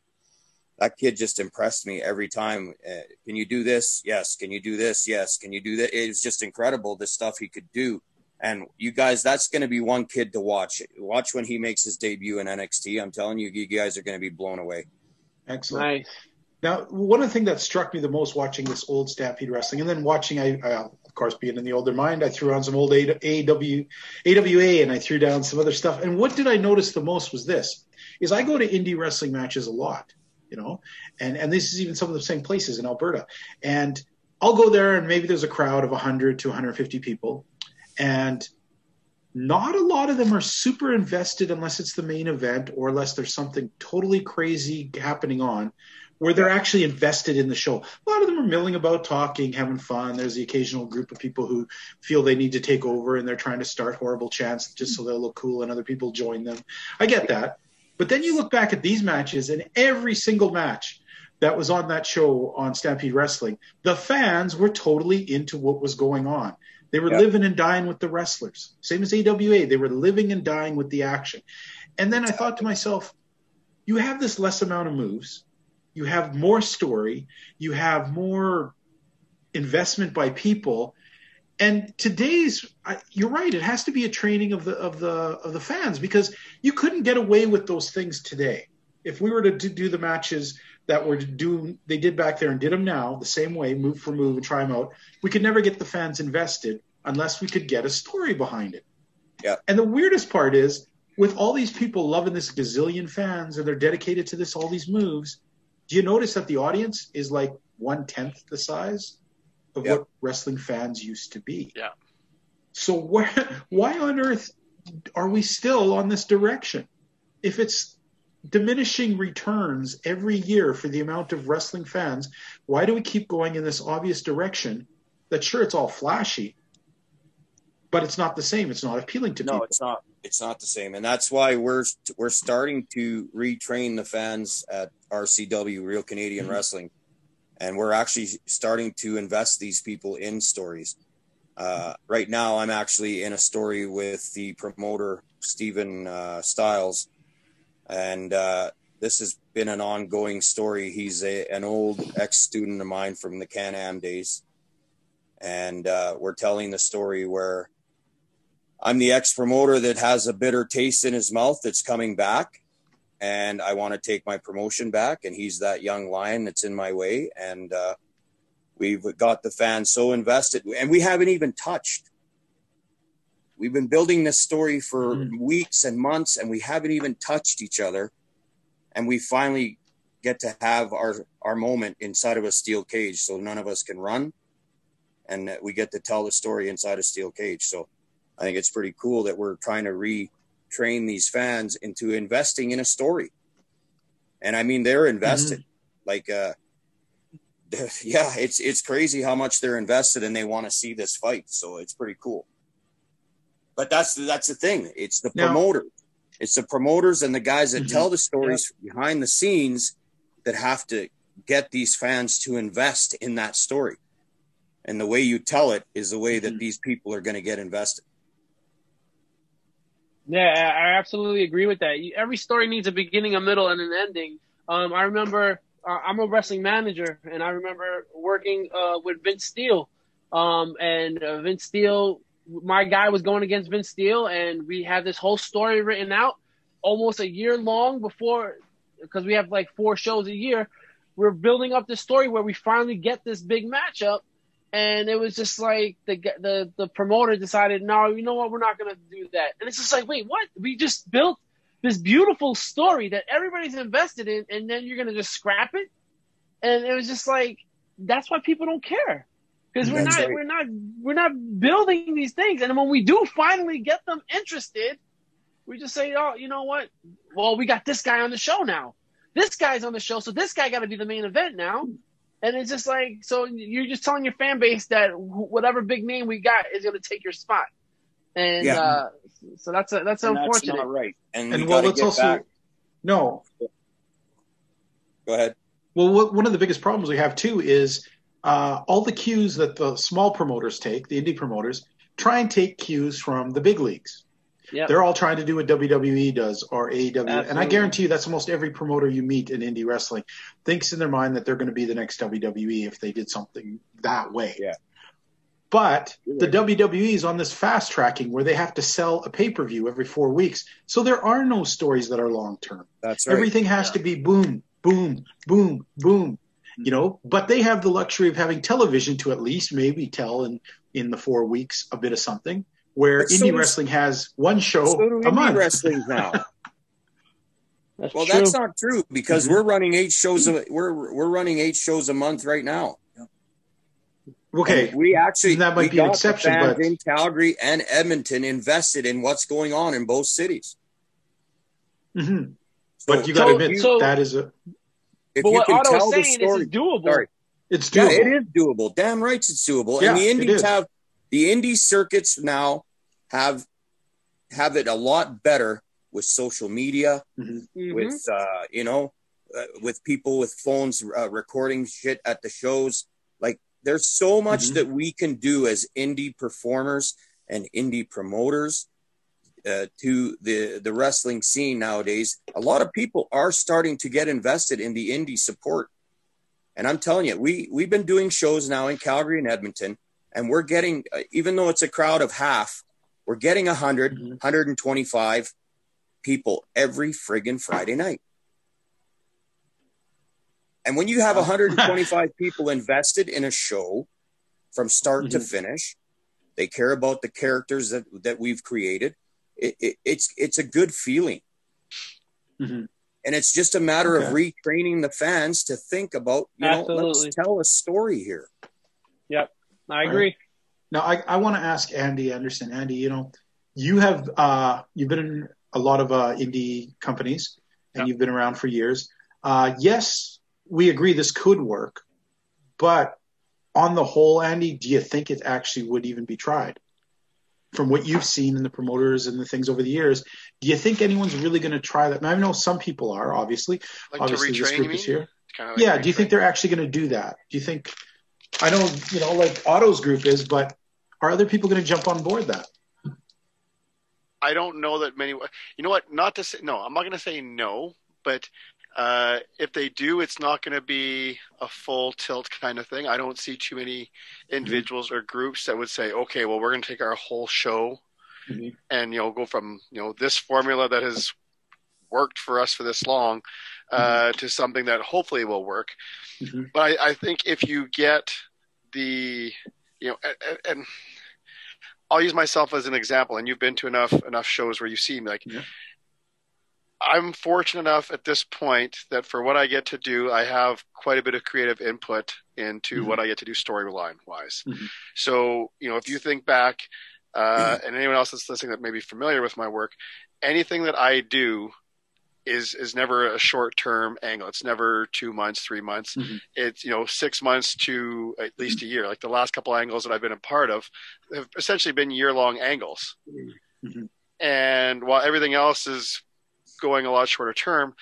that kid just impressed me every time. Uh, can you do this? Yes. Can you do this? Yes. Can you do that? It was just incredible the stuff he could do. And you guys, that's going to be one kid to watch. Watch when he makes his debut in NXT. I'm telling you, you guys are going to be blown away. Excellent. Nice. Now, one of the things that struck me the most watching this old Stampede wrestling, and then watching, I, I of course, being in the older mind, I threw on some old A- AW, AWA, and I threw down some other stuff. And what did I notice the most was this: is I go to indie wrestling matches a lot, you know, and and this is even some of the same places in Alberta, and I'll go there, and maybe there's a crowd of 100 to 150 people, and not a lot of them are super invested unless it's the main event or unless there's something totally crazy happening on where they're actually invested in the show. A lot of them are milling about, talking, having fun. There's the occasional group of people who feel they need to take over and they're trying to start horrible chants just so they'll look cool and other people join them. I get that. But then you look back at these matches and every single match that was on that show on Stampede Wrestling, the fans were totally into what was going on. They were Yeah. living and dying with the wrestlers. Same as AWA, they were living and dying with the action. And then I thought to myself, you have this less amount of moves, you have more story, you have more investment by people, and today's I- you're right it has to be a training of the of the of the fans because you couldn't get away with those things today if we were to do the matches that were to do they did back there and did them now the same way move for move and try them out we could never get the fans invested unless we could get a story behind it Yeah. and the weirdest part is with all these people loving this gazillion fans and they're dedicated to this all these moves do you notice that the audience is like one tenth the size of Yep. what wrestling fans used to be Yeah. so where, why on earth are we still on this direction? If it's diminishing returns every year for the amount of wrestling fans, why do we keep going in this obvious direction? That sure it's all flashy, but it's not the same. It's not appealing to No, people. it's not. It's not the same, and that's why we're we're starting to retrain the fans at RCW, Real Canadian Mhm. Wrestling, and we're actually starting to invest these people in stories. Uh, right now, I'm actually in a story with the promoter Stephen uh, Styles, and uh, this has been an ongoing story. He's a, an old ex student of mine from the Can Am days, and uh, we're telling the story where I'm the ex promoter that has a bitter taste in his mouth that's coming back. And I want to take my promotion back. And he's that young lion that's in my way. And uh, we've got the fans so invested. And we haven't even touched. We've been building this story for Mhm. weeks and months, and we haven't even touched each other. And we finally get to have our, our moment inside of a steel cage. So none of us can run. And we get to tell the story inside a steel cage. So I think it's pretty cool that we're trying to retrain these fans into investing in a story. And I mean, they're invested. Like, uh, yeah, it's it's crazy how much they're invested and they want to see this fight. So it's pretty cool. But that's that's the thing. It's the Now- promoter. It's the promoters and the guys that Mhm. tell the stories behind the scenes that have to get these fans to invest in that story. And the way you tell it is the way that Mhm. these people are going to get invested. Yeah, I I absolutely agree with that. Every story needs a beginning, a middle, and an ending. Um, I remember uh, I'm a wrestling manager, and I remember working uh, with Vince Steele. Um, and uh, Vince Steele, my guy was going against Vince Steele, and we had this whole story written out almost a year long before, because we have like four shows a year. We're building up this story where we finally get this big matchup, and it was just like the the the promoter decided, no, you know what, we're not gonna do that. And it's just like, wait, what? We just built this beautiful story that everybody's invested in, and then you're gonna just scrap it? And it was just like, that's why people don't care, because we're not right. we're not we're not building these things. And when we do finally get them interested, we just say, oh, you know what? Well, we got this guy on the show now. This guy's on the show, so this guy got to be the main event now. And it's just like, so you're just telling your fan base that whatever big name we got is going to take your spot. And Yeah. uh, so that's a, that's And that's unfortunate. not right. And, And well, let's also back. no. Go ahead. Well, what, one of the biggest problems we have too is uh, all the cues that the small promoters take, the indie promoters, try and take cues from the big leagues. Yep. They're all trying to do what WWE does or AEW. And I guarantee you that's almost every promoter you meet in indie wrestling thinks in their mind that they're going to be the next WWE if they did something that way. Yeah. But the. WWE is on this fast tracking where they have to sell a pay per view every four weeks. So there are no stories that are long term. That's right. Everything has to be boom, boom, boom, boom. You know, but they have the luxury of having television to at least maybe tell in in the four weeks a bit of something. Where But indie does- wrestling has one show so do a indie month. wrestling now. That's well, true. that's not true because Mhm. we're running eight shows. A, we're we're running eight shows a month right now. Okay, And we actually That might be an exception, but- in Calgary and Edmonton invested in what's going on in both cities. hmm So- but you got to so- admit so- that is a if but you what can Otto tell was the saying story, is doable. sorry, it's yeah, doable. it is doable. Damn right, it's doable. Yeah, and the indies have the indie circuits now have have it a lot better with social media, Mhm. Mhm. with uh, you know, uh, with people with phones uh, recording shit at the shows. Like, there's so much Mhm. that we can do as indie performers and indie promoters uh, to the the wrestling scene nowadays. A lot of people are starting to get invested in the indie support, and I'm telling you, we we've been doing shows now in Calgary and Edmonton, and we're getting uh, even though it's a crowd of half, we're getting 100, Mhm. 125 people every friggin' Friday night. And when you have 125 people invested in a show from start to Mhm. finish, they care about the characters that that we've created. It, it, it's it's a good feeling, Mhm. and it's just a matter of retraining the fans to think about you know let's tell a story here. Yep, I agree. Now, I, I want to ask Andy Anderson. Andy, you know, you have uh, you've been in a lot of uh, indie companies, and Yep. you've been around for years. Uh, yes, we agree this could work, but on the whole, Andy, do you think it actually would even be tried? From what you've seen in the promoters and the things over the years, do you think anyone's really going to try that? And I know some people are, obviously. Like obviously, this group is here. Kinda like Yeah. Do you think they're actually going to do that? Do you think? I know you know, like Otto's group is, but are other people going to jump on board that? I don't know that many. You know what? Not to say no. I'm not going to say no, but uh, if they do, it's not going to be a full tilt kind of thing. I don't see too many individuals or groups that would say, "Okay, well, we're going to take our whole show Mhm. and you know go from you know this formula that has worked for us for this long uh, to something that hopefully will work." Mhm. But I, I think if you get the you know and, and I'll use myself as an example, and you've been to enough enough shows where you see me like. Yeah. I'm fortunate enough at this point that for what I get to do, I have quite a bit of creative input into Mhm. what I get to do storyline wise. Mhm. So, you know, if you think back, uh, and anyone else that's listening that may be familiar with my work, anything that I do is is never a short term angle. It's never two months, three months. Mhm. It's you know six months to at least a year. Like the last couple angles that I've been a part of have essentially been year long angles. Mhm. And while everything else is going a lot shorter term,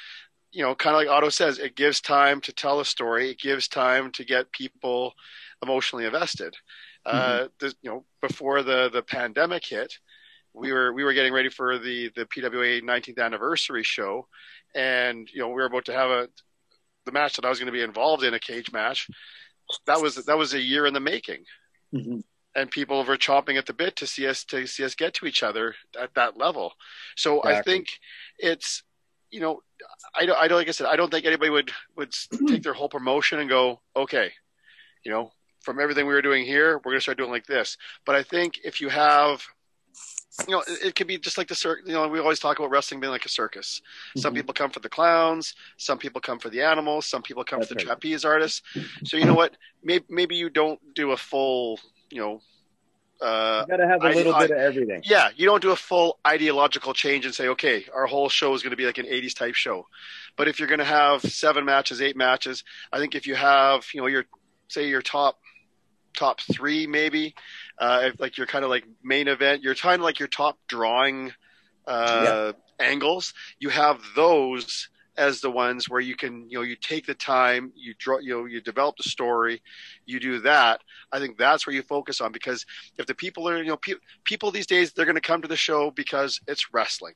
you know, kind of like Otto says, it gives time to tell a story. It gives time to get people emotionally invested. Uh, the, you know, before the the pandemic hit, we were we were getting ready for the the PWA 19th anniversary show, and you know we were about to have a the match that I was going to be involved in a cage match. That was that was a year in the making, Mhm. And people were chomping at the bit to see us to see us get to each other at that level. So I think it's you know I don't I don't like I said I don't think anybody would would take their whole promotion and go okay, you know from everything we were doing here we're going to start doing like this. But I think if you have you know, it, it could be just like the circus. You know, we always talk about wrestling being like a circus. Some Mhm. people come for the clowns, some people come for the animals, some people come That's for the right. trapeze artists. So you know what? Maybe maybe you don't do a full, you know, uh, You got to have a I- little I- bit of everything. yeah, you don't do a full ideological change and say, okay, our whole show is going to be like an 80s type show. But if you're going to have seven matches, eight matches, I think if you have, you know, your, say your top, top three, maybe, uh, if, like your kind of like main event, you're kind of like your top drawing, uh, angles, you have those as the ones where you can, you know, you take the time, you draw, you know, you develop the story, you do that. I think that's where you focus on because if the people are, you know, pe- people these days they're going to come to the show because it's wrestling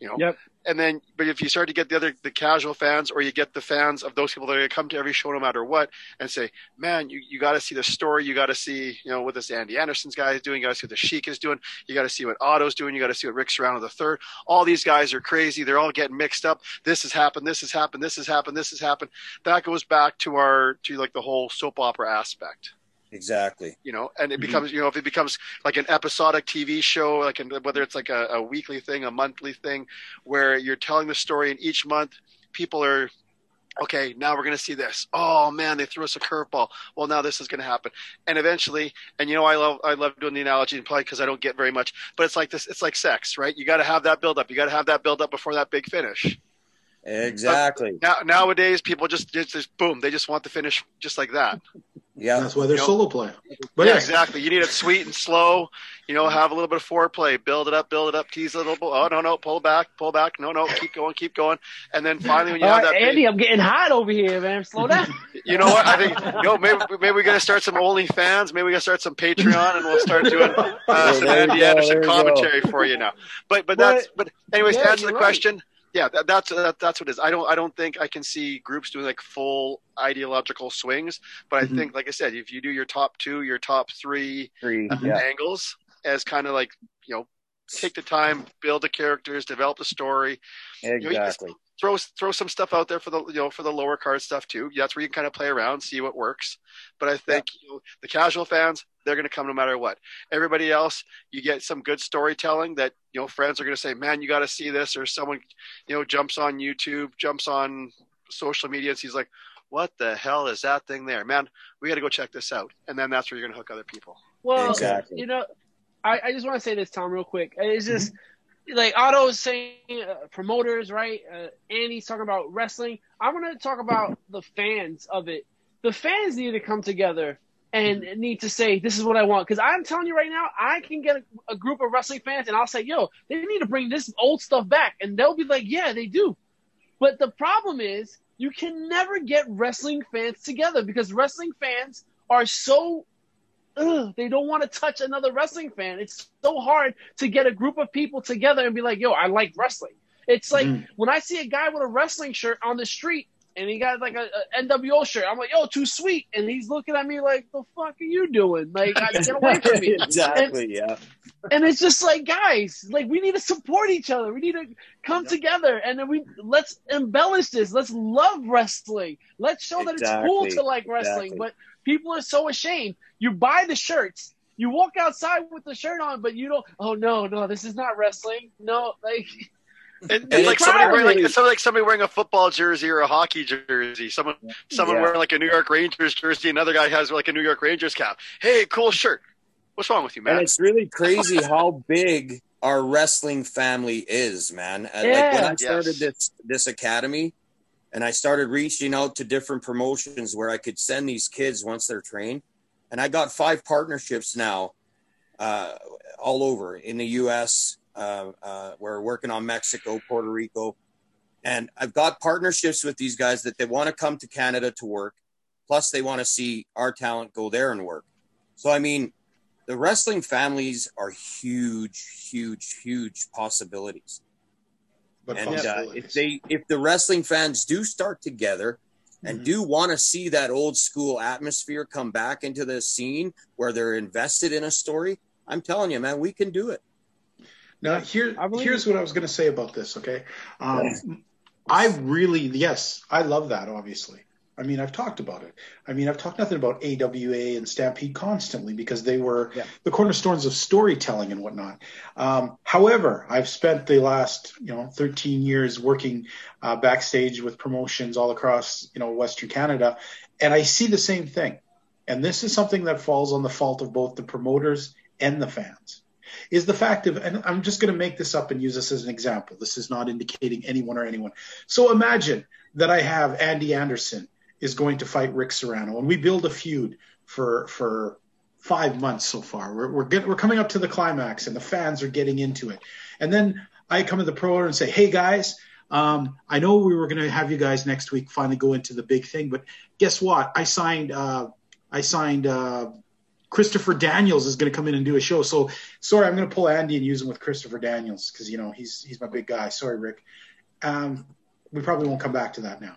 you know Yep. And then but if you start to get the other the casual fans or you get the fans of those people that are going to come to every show no matter what and say man you, you got to see the story. You got to see you know what this andy anderson's guy is doing. You got to see what the sheik is doing. You got to see what otto's doing. You got to see what rick serrano the third. All these guys are crazy. They're all getting mixed up. This has happened. This has happened. This has happened. This has happened. That goes back to our to like the whole soap opera aspect Exactly. you know and it Mhm. becomes you know if it becomes like an episodic tv show like in, whether it's like a, a weekly thing a monthly thing where you're telling the story and each month people are okay now we're going to see this. Oh man they threw us a curveball. Well now this is going to happen. And eventually and you know i love i love doing the analogy and probably because i don't get very much but it's like this it's like sex right? You got to have that build up you got to have that build up before that big finish. Exactly. now nowadays people just just, just boom they just want the finish just like that Yeah. That's why they're You know- solo play. But yeah, yeah, exactly. You need it sweet and slow. You know, have a little bit of foreplay, build it up, build it up, tease a little. bit. Oh no, no, pull back, pull back. No, no, keep going, keep going. And then finally, when you All have right, that, Andy, big, I'm getting hot over here, man. Slow down. you know what? I think you know maybe maybe we got to start some OnlyFans. Maybe we got to start some Patreon, and we'll start doing uh, some Andy go, Anderson there you go. commentary for you now. But but But- that's but anyways, Yeah, to answer the right. question. Yeah, that, that's that, that's what it is. I don't I don't think I can see groups doing like full ideological swings, but I Mhm. think, like I said, if you do your top two, your top three Three. Mhm. Yeah. angles as kind of like you know, take the time, build the characters, develop the story, you just- Exactly. throw throw some stuff out there for the you know for the lower card stuff too. That's where you can kind of play around, see what works. But I think you know, the casual fans they're going to come no matter what. Everybody else, you get some good storytelling that you know friends are going to say, "Man, you got to see this," or someone you know jumps on YouTube, jumps on social media, and he's like, "What the hell is that thing there, man? We got to go check this out." And then that's where you're going to hook other people. Well, Exactly. you know, I, I just want to say this, Tom, real quick. It's just like Otto is saying, uh, promoters, right? Uh, Andy's talking about wrestling. I want to talk about the fans of it. The fans need to come together and need to say, "This is what I want." Because I'm telling you right now, I can get a, a group of wrestling fans, and I'll say, "Yo, they need to bring this old stuff back," and they'll be like, "Yeah, they do." But the problem is, you can never get wrestling fans together because wrestling fans are so ugh, they don't want to touch another wrestling fan. It's so hard to get a group of people together and be like, yo, I like wrestling. It's like Mhm. when I see a guy with a wrestling shirt on the street and he got like a, a NWO shirt, I'm like, yo, too sweet. And he's looking at me like, the fuck are you doing? Like, get away from me. exactly. Yeah. And it's just like, guys, like we need to support each other. We need to come together and then we let's embellish this. Let's love wrestling. Let's show that it's cool to like wrestling. Exactly. But people are so ashamed. You buy the shirts, you walk outside with the shirt on, but you don't. Oh no, no, this is not wrestling. No, like It, And it's like somebody wearing like somebody like somebody wearing a football jersey or a hockey jersey. Someone someone Yeah. wearing like a New York Rangers jersey. Another guy has like a New York Rangers cap. Hey, cool shirt. What's wrong with you, And man? it's really crazy how big our wrestling family is, man. Uh, Like when I started Yes. this this academy, and I started reaching out to different promotions where I could send these kids once they're trained, and I got five partnerships now, uh, all over in the U.S. Uh, uh, we're working on Mexico, Puerto Rico, and I've got partnerships with these guys that they want to come to Canada to work, plus they want to see our talent go there and work. So I mean, the wrestling families are huge, huge, huge possibilities. But And uh, if they, if the wrestling fans do start together and Mhm. do want to see that old school atmosphere come back into the scene where they're invested in a story, I'm telling you, man, we can do it. Now, here, believe- here's what I was going to say about this. Okay, um, I really, yes, I love that. Obviously, I mean, I've talked about it. I mean, I've talked nothing about AWA and Stampede constantly because they were Yeah. the cornerstones of storytelling and whatnot. Um, however, I've spent the last, you know, 13 years working uh, backstage with promotions all across, you know, Western Canada, and I see the same thing. And this is something that falls on the fault of both the promoters and the fans is the fact of, and I'm just going to make this up and use this as an example. This is not indicating anyone or anyone. So imagine that I have Andy Anderson is going to fight Rick Serrano, and we build a feud for for five months so far. We're we're, get, we're coming up to the climax, and the fans are getting into it. And then I come to the promoter and say, "Hey guys." Um, I know we were going to have you guys next week finally go into the big thing, but guess what? I signed. Uh, I signed. Uh, Christopher Daniels is going to come in and do a show. So sorry, I'm going to pull Andy and use him with Christopher Daniels because you know he's he's my big guy. Sorry, Rick. Um, we probably won't come back to that now.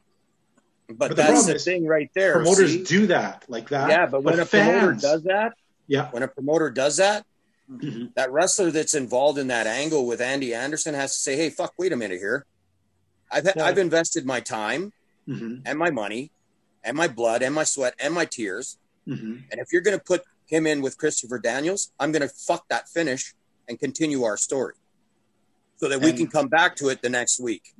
But, But the that's problem the is thing right there. Promoters see? do that like that. yeah, but when a promoter does that, yeah, when a promoter does that, Mhm. that wrestler that's involved in that angle with Andy Anderson has to say, "Hey, fuck, wait a minute here. I've Yeah. I've invested my time Mhm. and my money and my blood and my sweat and my tears, Mhm. and if you're going to put him in with Christopher Daniels, I'm going to fuck that finish and continue our story, so that we And- can come back to it the next week."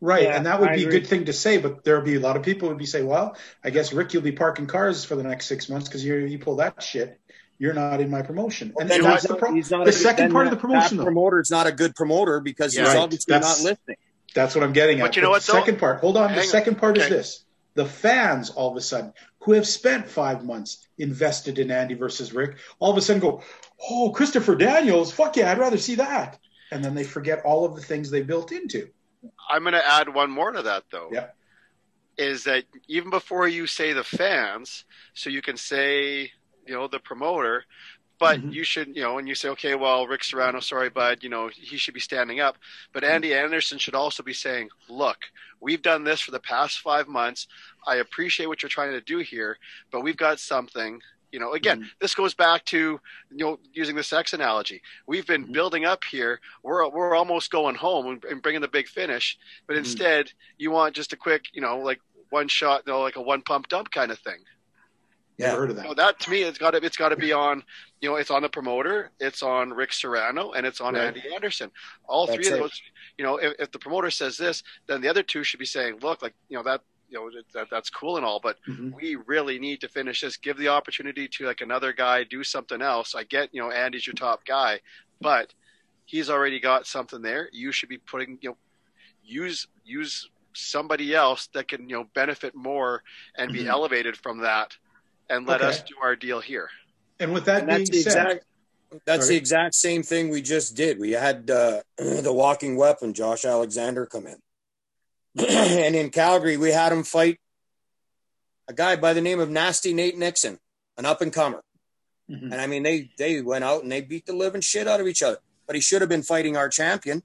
right, Yeah, and that would I be a good thing to say. But there'll be a lot of people would be saying, "Well, I guess Rick, you'll be parking cars for the next six months because you you pull that shit. You're not in my promotion." And, Then that's he's the not- pro- the second then part of the that- promotion, That though. promoter's not a good promoter because Yeah. he's Right. obviously That's- not listening. That's what I'm getting at. But you know the what, though? second part. Hold on. Hang the on. second part is this: the fans, all of a sudden, who have spent five months invested in Andy versus Rick, all of a sudden go, "Oh, Christopher Daniels, fuck yeah, I'd rather see that." And then they forget all of the things they built into. I'm going to add one more to that though. Yeah. Is that even before you say the fans, so you can say you know the promoter, but Mhm. you should, you know, and you say, okay, well, Rick Serrano, sorry, bud, you know, he should be standing up. But Andy Anderson should also be saying, look, we've done this for the past five months. I appreciate what you're trying to do here, but we've got something. You know, again, this goes back to you know using the sex analogy. We've been Mhm. building up here. We're we're almost going home and, and bringing the big finish, but Mhm. instead you want just a quick, you know, like one shot, you know, like a one pump dump kind of thing. Never heard of that. know, that to me, it's got to it's got to be on. You know, it's on the promoter, it's on Rick Serrano, and it's on Right. Andy Anderson. All That's three of it. those. You know, if, if the promoter says this, then the other two should be saying, "Look, like you know that." You know that that's cool and all, but Mhm. we really need to finish this. Give the opportunity to like another guy do something else. I get, you know, Andy's your top guy, but he's already got something there. You should be putting, you know, use use somebody else that can, you know, benefit more and be Mhm. elevated from that, and let Okay. us do our deal here. And with that And being that's the said, exact that's Sorry. the exact same thing we just did. We had uh, the walking weapon, Josh Alexander, come in. and in Calgary, we had him fight a guy by the name of Nasty Nate Nixon, an up and comer. Mhm. And I mean, they they went out and they beat the living shit out of each other. But he should have been fighting our champion,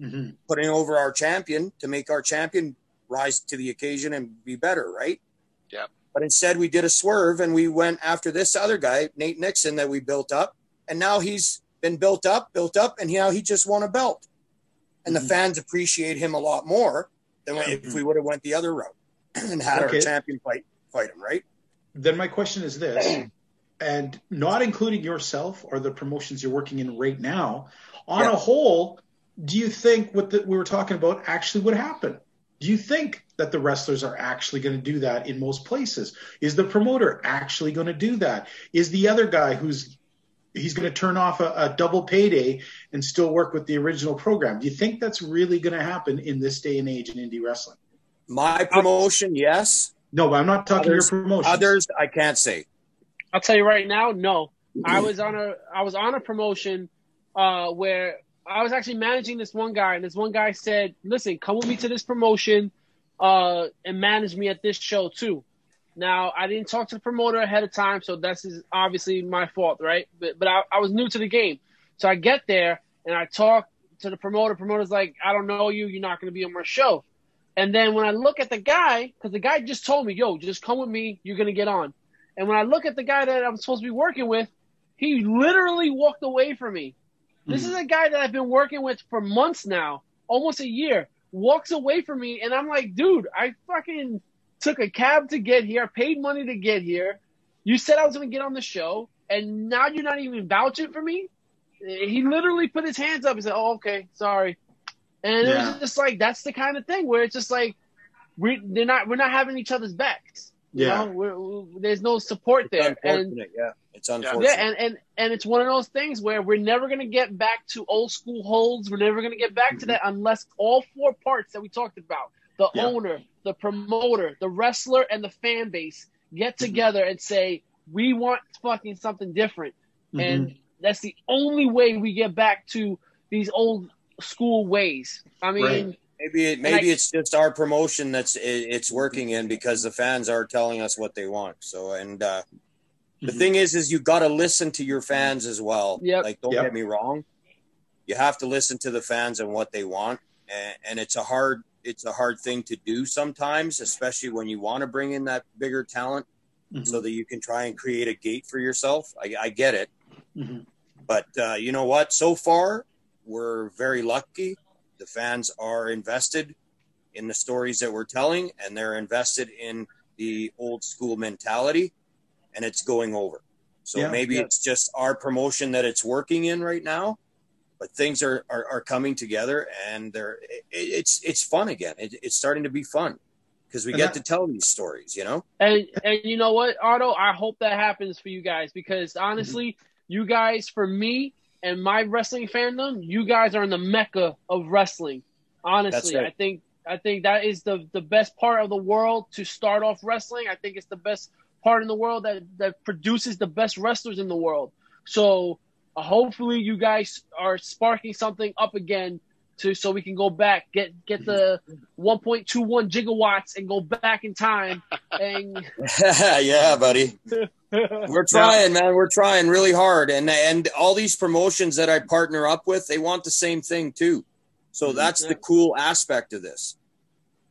Mhm. putting over our champion to make our champion rise to the occasion and be better, right? Yep. But instead, we did a swerve and we went after this other guy, Nate Nixon, that we built up, and now he's been built up, built up, and now he just won a belt. And Mhm. the fans appreciate him a lot more than if we would have went the other route and had Okay. our champion fight fight him, right? then my question is this, and not including yourself or the promotions you're working in right now, on Yeah. a whole, do you think what the, we were talking about actually would happen? Do you think that the wrestlers are actually going to do that in most places? Is the promoter actually going to do that? Is the other guy who's he's going to turn off a, a double payday and still work with the original program? Do you think that's really going to happen in this day and age in indie wrestling? My promotion, yes. No, but I'm not talking Others- your promotion. Others, I can't say. I'll tell you right now, no. I was on a I was on a promotion uh, where I was actually managing this one guy, and this one guy said, "Listen, come with me to this promotion uh, and manage me at this show too." Now, I didn't talk to the promoter ahead of time, so that's is obviously my fault, right? But but I, I was new to the game, so I get there and I talk to the promoter. Promoter's like, "I don't know you. You're not going to be on my show." And then when I look at the guy, because the guy just told me, "Yo, just come with me. You're going to get on." And when I look at the guy that I'm supposed to be working with, he literally walked away from me. This is a guy that I've been working with for months now, almost a year. Walks away from me, and I'm like, dude, I fucking took a cab to get here, paid money to get here. You said I was going to get on the show, and now you're not even vouching for me. He literally put his hands up and said, "Oh, okay, sorry." And it was just like that's the kind of thing where it's just like we they're not we're not having each other's backs. You Yeah. know, we're, we there's no support It's there, and yeah. It's unfortunate. yeah, and, and and it's one of those things where we're never gonna get back to old school holds. We're never gonna get back to that unless all four parts that we talked about the Yeah. owner, the promoter, the wrestler, and the fan base get together and say we want fucking something different, Mhm. and that's the only way we get back to these old school ways. I mean. Right. Maybe it, maybe I- it's just our promotion that's it, it's working in because the fans are telling us what they want. So and uh, the Mhm. thing is, is you got to listen to your fans as well. Yep. Like don't Yep. get me wrong, you have to listen to the fans and what they want, and, and it's a hard it's a hard thing to do sometimes, especially when you want to bring in that bigger talent Mhm. so that you can try and create a gate for yourself. I, I get it. Mhm. But uh, you know what? So far, we're very lucky. The fans are invested in the stories that we're telling, and they're invested in the old school mentality, and it's going over. So Yeah, maybe yeah. it's just our promotion that it's working in right now, but things are are, are coming together, and they're it, it's it's fun again. It, it's starting to be fun because we And get that- to tell these stories. You know, And and you know what, Otto? I hope that happens for you guys because honestly, mm-hmm. you guys, for me and my wrestling fandom, you guys are in the mecca of wrestling. Honestly, right. I think I think that is the the best part of the world to start off wrestling. I think it's the best part in the world that that produces the best wrestlers in the world. So uh, hopefully, you guys are sparking something up again to so we can go back get get the 1.21 gigawatts and go back in time and yeah, buddy. We're trying, man. We're trying really hard, and and all these promotions that I partner up with, they want the same thing too. So that's the cool aspect of this.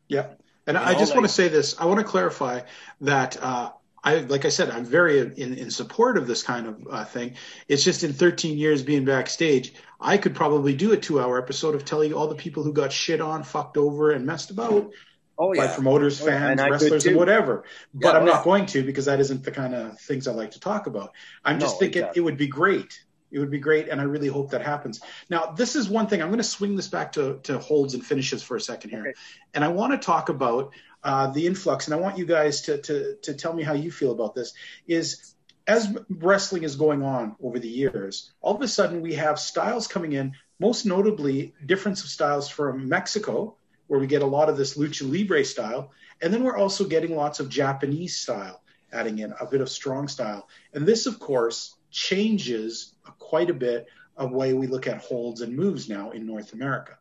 Yeah. And You I know, just want to say this. I want to clarify that uh, I, like I said, I'm very in, in support of this kind of uh, thing. It's just in 13 years being backstage, I could probably do a two hour episode of telling you all the people who got shit on, fucked over, and messed about Oh by promoters, Oh, yeah. fans, And wrestlers, and whatever. But Yeah, I'm oh, not yeah. going to because that isn't the kind of things I like to talk about. I'm just No, thinking exactly. it would be great. It would be great, and I really hope that happens. Now, this is one thing. I'm going to swing this back to, to holds and finishes for a second here, Okay. and I want to talk about uh, the influx. And I want you guys to, to to tell me how you feel about this. Is as wrestling is going on over the years, all of a sudden we have styles coming in. Most notably, difference of styles from Mexico, where we get a lot of this lucha libre style, and then we're also getting lots of Japanese style adding in a bit of strong style. And this, of course, changes quite a bit of way we look at holds and moves now in North America.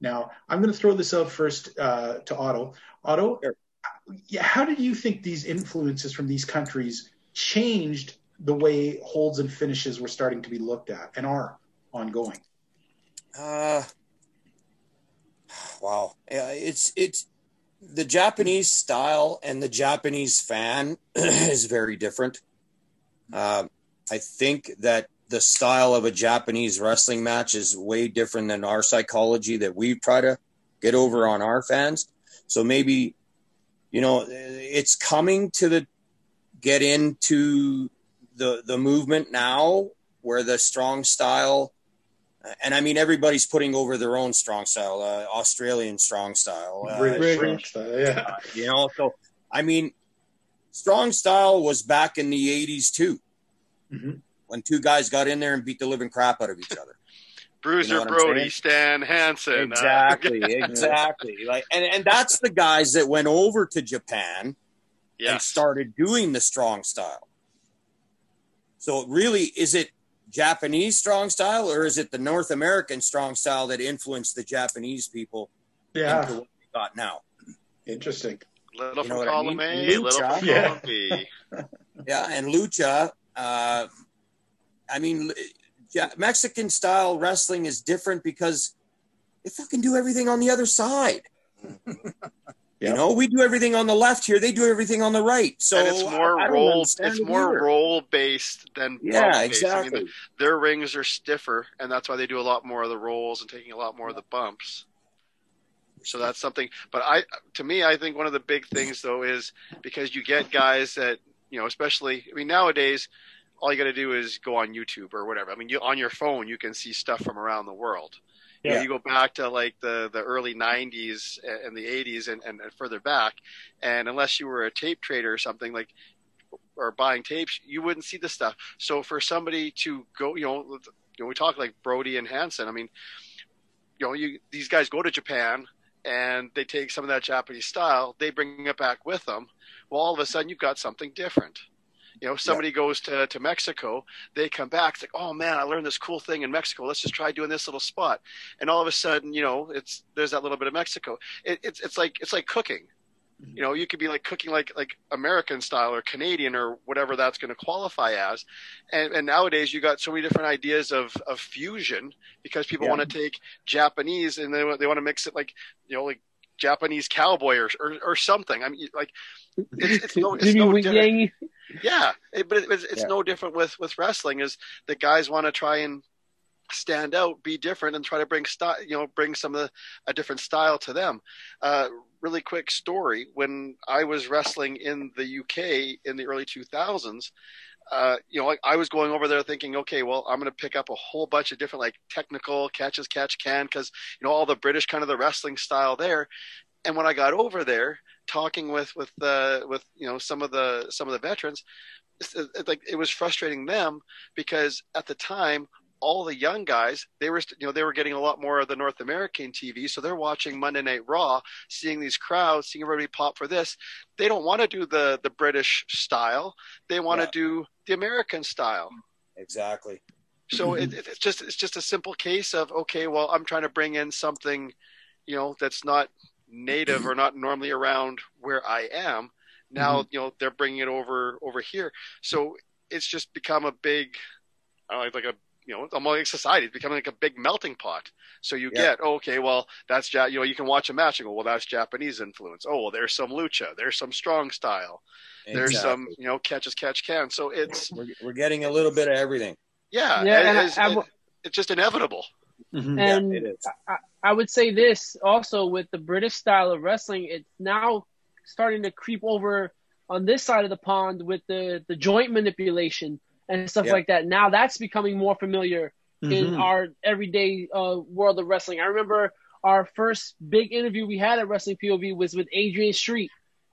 Now, I'm going to throw this out first uh, to Otto. Otto, Sure. how did you think these influences from these countries changed the way holds and finishes were starting to be looked at and are ongoing? Uh, wow. It's it's the Japanese style and the Japanese fan is very different. Um, I think that the style of a Japanese wrestling match is way different than our psychology that we try to get over on our fans. So maybe, you know, it's coming to the get into the the movement now where the strong style and I mean everybody's putting over their own strong style, uh, Australian strong style, uh, British French, style, yeah. you know. So I mean, strong style was back in the '80s too, Mhm. when two guys got in there and beat the living crap out of each other. Bruiser You know Brody, saying? Stan Hansen. uh, exactly, exactly. Like, and and that's the guys that went over to Japan and started doing the strong style. So really, is it Japanese strong style or is it the North American strong style that influenced the Japanese people into Yeah, what we got now? interesting. Little You know from what I mean? A, little Lucha. from Yeah. column B. Yeah, and lucha. Uh, I mean, ja- Mexican style wrestling is different because they fucking do everything on the other side. You know, we do everything on the left here; they do everything on the right. So and it's more I- I don't role. It's more role based than Yeah, bump-based. I exactly. mean, their rings are stiffer, and that's why they do a lot more of the rolls and taking a lot more of the bumps. So that's something. But I, to me, I think one of the big things though is because you get guys that you know, especially. I mean, nowadays, all you got to do is go on YouTube or whatever. I mean, you on your phone you can see stuff from around the world. You, Yeah. you go back to like the, the early 90s and the 80s and, and, further back, and unless you were a tape trader or something like, or buying tapes, you wouldn't see the stuff. So for somebody to go, you know, you know, we talk like Brody and Hansen. I mean, you know, you these guys go to Japan and they take some of that Japanese style, they bring it back with them. Well, all of a sudden you've got something different. You know, somebody goes to, to Mexico, they come back, it's like, oh man, I learned this cool thing in Mexico. Let's just try doing this little spot. And all of a sudden, you know, it's there's that little bit of Mexico. It, it's it's like it's like cooking. You know, you could be like cooking like like American style or Canadian or whatever that's going to qualify as. And, and nowadays you got so many different ideas of, of fusion because people Yeah. want to take Japanese and they want- they want to mix it like you know like Japanese cowboy or or, or something. I mean, like it's, it's no it's no Wing different. Yang. Yeah, it, but it, it's, it's Yeah. no different with with wrestling. Is the guys want to try and stand out, be different, and try to bring style, you know, bring some of the, a different style to them. Uh, really quick story: when I was wrestling in the UK in the early 2000s. Uh, you know, like I was going over there thinking, okay, well, I'm going to pick up a whole bunch of different like technical catches, catch can, because you know all the British kind of the wrestling style there. And when I got over there, talking with with uh, with you know some of the some of the veterans, it's, it's like it was frustrating them because at the time all the young guys they were you know they were getting a lot more of the North American TV, so they're watching Monday Night Raw, seeing these crowds, seeing everybody pop for this. They don't want to do the the British style; they want to Yeah. do the American style. Exactly. So it, it's just it's just a simple case of okay, well, I'm trying to bring in something, you know, that's not native or not normally around where I am. Now, mm-hmm. you know, they're bringing it over over here. So it's just become a big, I don't know, like a you know, among society, it's becoming like a big melting pot. So you Yeah. get oh, okay, well, that's ja- you know, you can watch a match and go, well, that's Japanese influence. Oh, well, there's some lucha, there's some strong style, there's some you know, catch as catch can. So it's We're, we're getting a little bit of everything. yeah, Yeah, it and I- I it- it's just inevitable. Mhm. And yeah, it is. I, I would say this also with the British style of wrestling, it's now starting to creep over on this side of the pond with the, the joint manipulation and stuff Yeah. like that. Now that's becoming more familiar in Mhm. our everyday uh, world of wrestling. I remember our first big interview we had at Wrestling POV was with Adrian Street.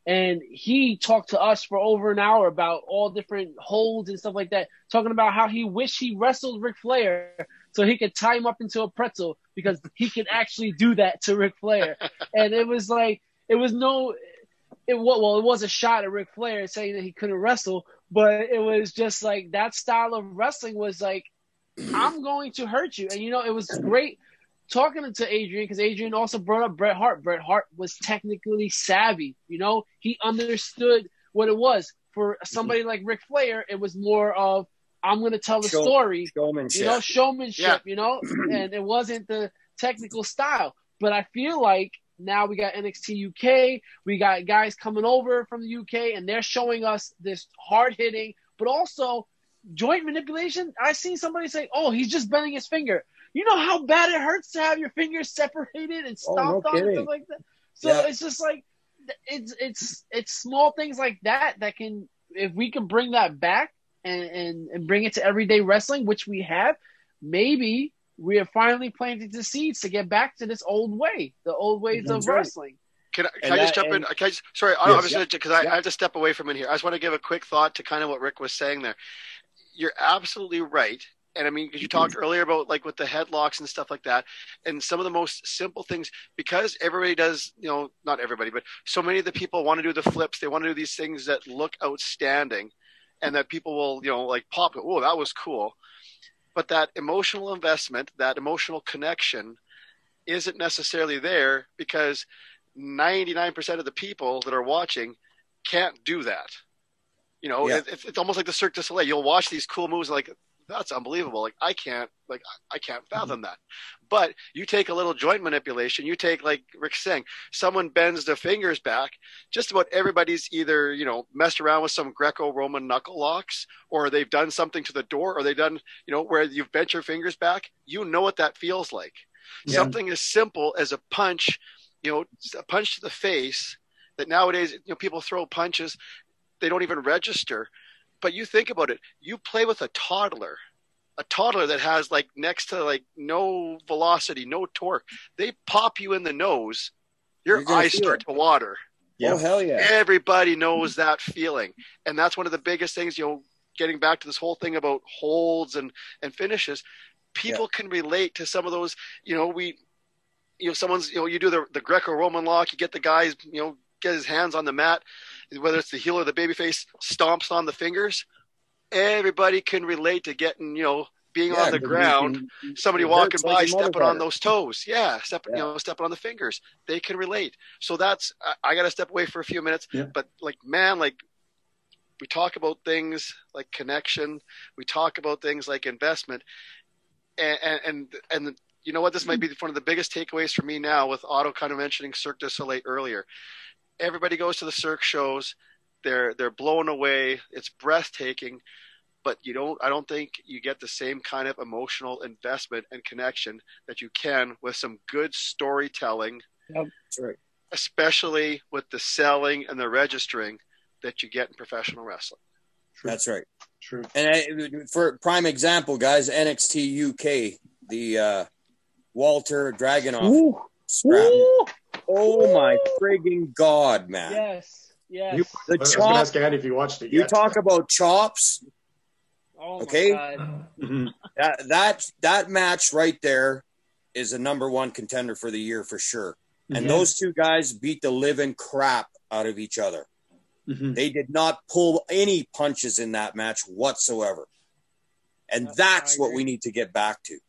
And he talked to us for over an hour about all different holds and stuff like that, talking about how he wished he wrestled Ric Flair so he could tie him up into a pretzel because he could actually do that to Ric Flair. and it was like, it was no, it well, it was a shot at Ric Flair saying that he couldn't wrestle, but it was just like that style of wrestling was like, I'm going to hurt you. And you know, it was great talking to Adrian because Adrian also brought up Bret Hart. Bret Hart was technically savvy. You know, he understood what it was. For somebody like Ric Flair, it was more of I'm going to tell the Show- story Showmanship. you know, showmanship, Yeah. you know, and it wasn't the technical style. But I feel like now we got NXT UK, we got guys coming over from the UK, and they're showing us this hard hitting, but also joint manipulation. I seen somebody say, "Oh, he's just bending his finger." You know how bad it hurts to have your fingers separated and Oh, no stomped on and stuff like that. So Yeah. it's just like it's it's it's small things like that that can if we can bring that back and, and, and bring it to everyday wrestling, which we have, maybe we are finally planting the seeds to get back to this old way, the old ways That's of right. wrestling. Can I, can And I just that- jump in? and- Can I just, sorry, Yes. obviously, because I, Yeah. I have to step away from in here. I just want to give a quick thought to kind of what Rick was saying there. You're absolutely right. And I mean, because you mm-hmm. talked earlier about like with the headlocks and stuff like that, and some of the most simple things, because everybody does, you know, not everybody, but so many of the people want to do the flips. They want to do these things that look outstanding and that people will, you know, like pop, oh, that was cool. But that emotional investment, that emotional connection isn't necessarily there because 99% of the people that are watching can't do that. You know, Yeah. it, it's it's almost like the Cirque du Soleil. You'll watch these cool moves like, that's unbelievable. Like I can't, like I can't mm-hmm. fathom that. But you take a little joint manipulation. You take like Rick saying, someone bends their fingers back. Just about everybody's either you know messed around with some Greco-Roman knuckle locks, or they've done something to the door, or they've done you know where you've bent your fingers back. You know what that feels like. Yeah. Something as simple as a punch, you know, a punch to the face. That nowadays, you know, people throw punches, they don't even register. But you think about it, you play with a toddler, a toddler that has like next to like no velocity, no torque. They pop you in the nose, your eyes feel start to water. Oh, yeah. Oh hell yeah! Everybody knows that feeling. And that's one of the biggest things, you know, getting back to this whole thing about holds and, and finishes. People can relate to some of those, you know, we, you know, someone's, you know, you do the, the Greco Roman lock, you get the guys, you know, get his hands on the mat, whether it's the heel or the babyface, stomps on the fingers. Everybody can relate to getting, you know, being Yeah, on the ground you somebody walking hurts like by stepping on those toes. Yeah stepping Yeah. you know stepping on the fingers. They can relate. So that's I, I gotta step away for a few minutes Yeah. but like man like we talk about things like connection. We talk about things like investment. And and and, and you know what? This might be one of the biggest takeaways for me now with otto kind of mentioning cirque du soleil earlier everybody goes to the cirque shows they're they're blown away it's breathtaking but you don't i don't think you get the same kind of emotional investment and connection that you can with some good storytelling That's right. especially with the selling and the registering that you get in professional wrestling That's right. True. And I, for prime example, guys, NXT UK, the uh, Walter Dragunov Ooh, scrap. ooh, Oh my frigging god, man! yes, yes. You, The I was chop- going to ask Andy if you watched it You talk about chops. oh my okay. God. Mhm. That that that match right there is a number one contender for the year for sure. And Mhm. those two guys beat the living crap out of each other. Mhm. They did not pull any punches in that match whatsoever. And I- that's what we need to get back to.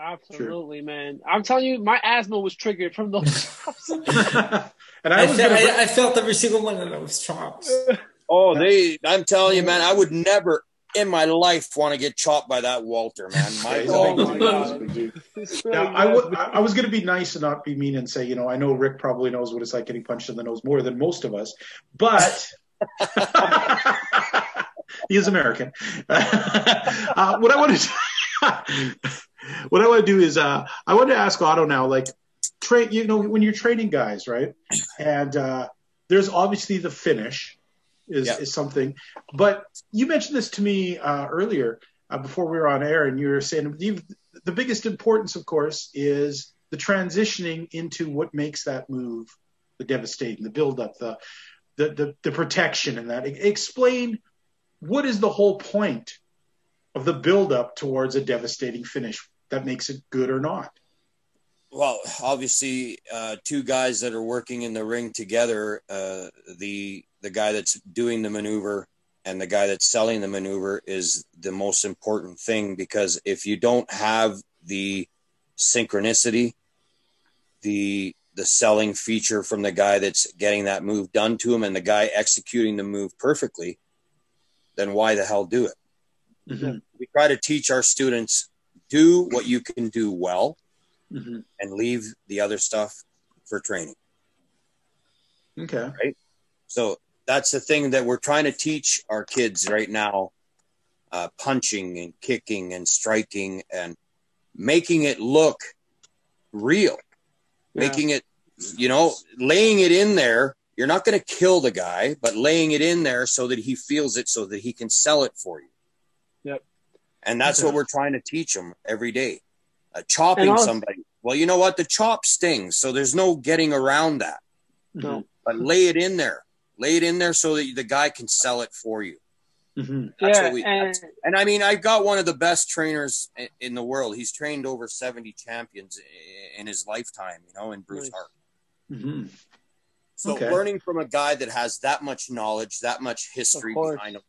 Absolutely, man. I'm telling you, my asthma was triggered from those chops. and I, I was fe- gonna. I, I felt every single one of those chops. Oh, they! I'm telling you, man, I would never in my life want to get chopped by that Walter, man. My Oh big my. God. He's a big dude. It's really Now, I, good. w- I I was going to be nice and not be mean and say, you know, I know Rick probably knows what it's like getting punched in the nose more than most of us, but he is American. uh, what I want to what I want to do is uh, I want to ask Otto now, like, train. You know, when you're training guys, right? And uh, there's obviously the finish is Yeah. is something, but you mentioned this to me uh, earlier uh, before we were on air, and you were saying the biggest importance, of course, is the transitioning into what makes that move the devastating, the buildup, the the the, the protection, and that. Explain what is the whole point of the buildup towards a devastating finish that makes it good or not. Well, obviously, uh, two guys that are working in the ring together, uh, the the guy that's doing the maneuver and the guy that's selling the maneuver is the most important thing because if you don't have the synchronicity, the the selling feature from the guy that's getting that move done to him and the guy executing the move perfectly, then why the hell do it? Mhm. We try to teach our students do what you can do well Mhm. and leave the other stuff for training. Okay. Right. So that's the thing that we're trying to teach our kids right now uh, punching and kicking and striking and making it look real, Yeah. making it, you know, laying it in there. You're not going to kill the guy, but laying it in there so that he feels it so that he can sell it for you. Yep. And that's Okay. what we're trying to teach them every day. Uh, chopping also- somebody. Well, you know what? The chop stings, so there's no getting around that. No. But lay it in there. Lay it in there so that the guy can sell it for you. hmm That's yeah, what we- and And I mean, I've got one of the best trainers in the world. He's trained over 70 champions in his lifetime, you know, in Bruce Nice. Hart. hmm So Okay. learning from a guy that has that much knowledge, that much history behind him,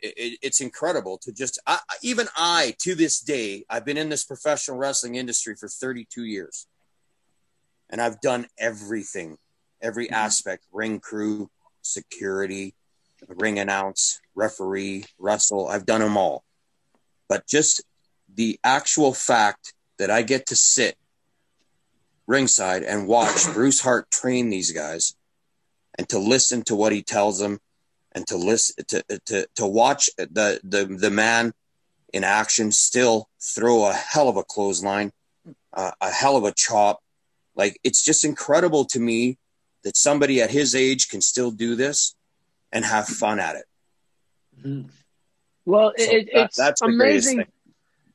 it, it, it's incredible to just, I, even I, to this day, I've been in this professional wrestling industry for 32 years. And I've done everything, every Mhm. aspect ring crew, security, ring announce, referee, wrestle. I've done them all. But just the actual fact that I get to sit ringside and watch Bruce Hart train these guys and to listen to what he tells them and to listen to to to watch the the the man in action still throw a hell of a clothesline uh, a hell of a chop like it's just incredible to me that somebody at his age can still do this and have fun at it hmm well, So it, that- it's amazing.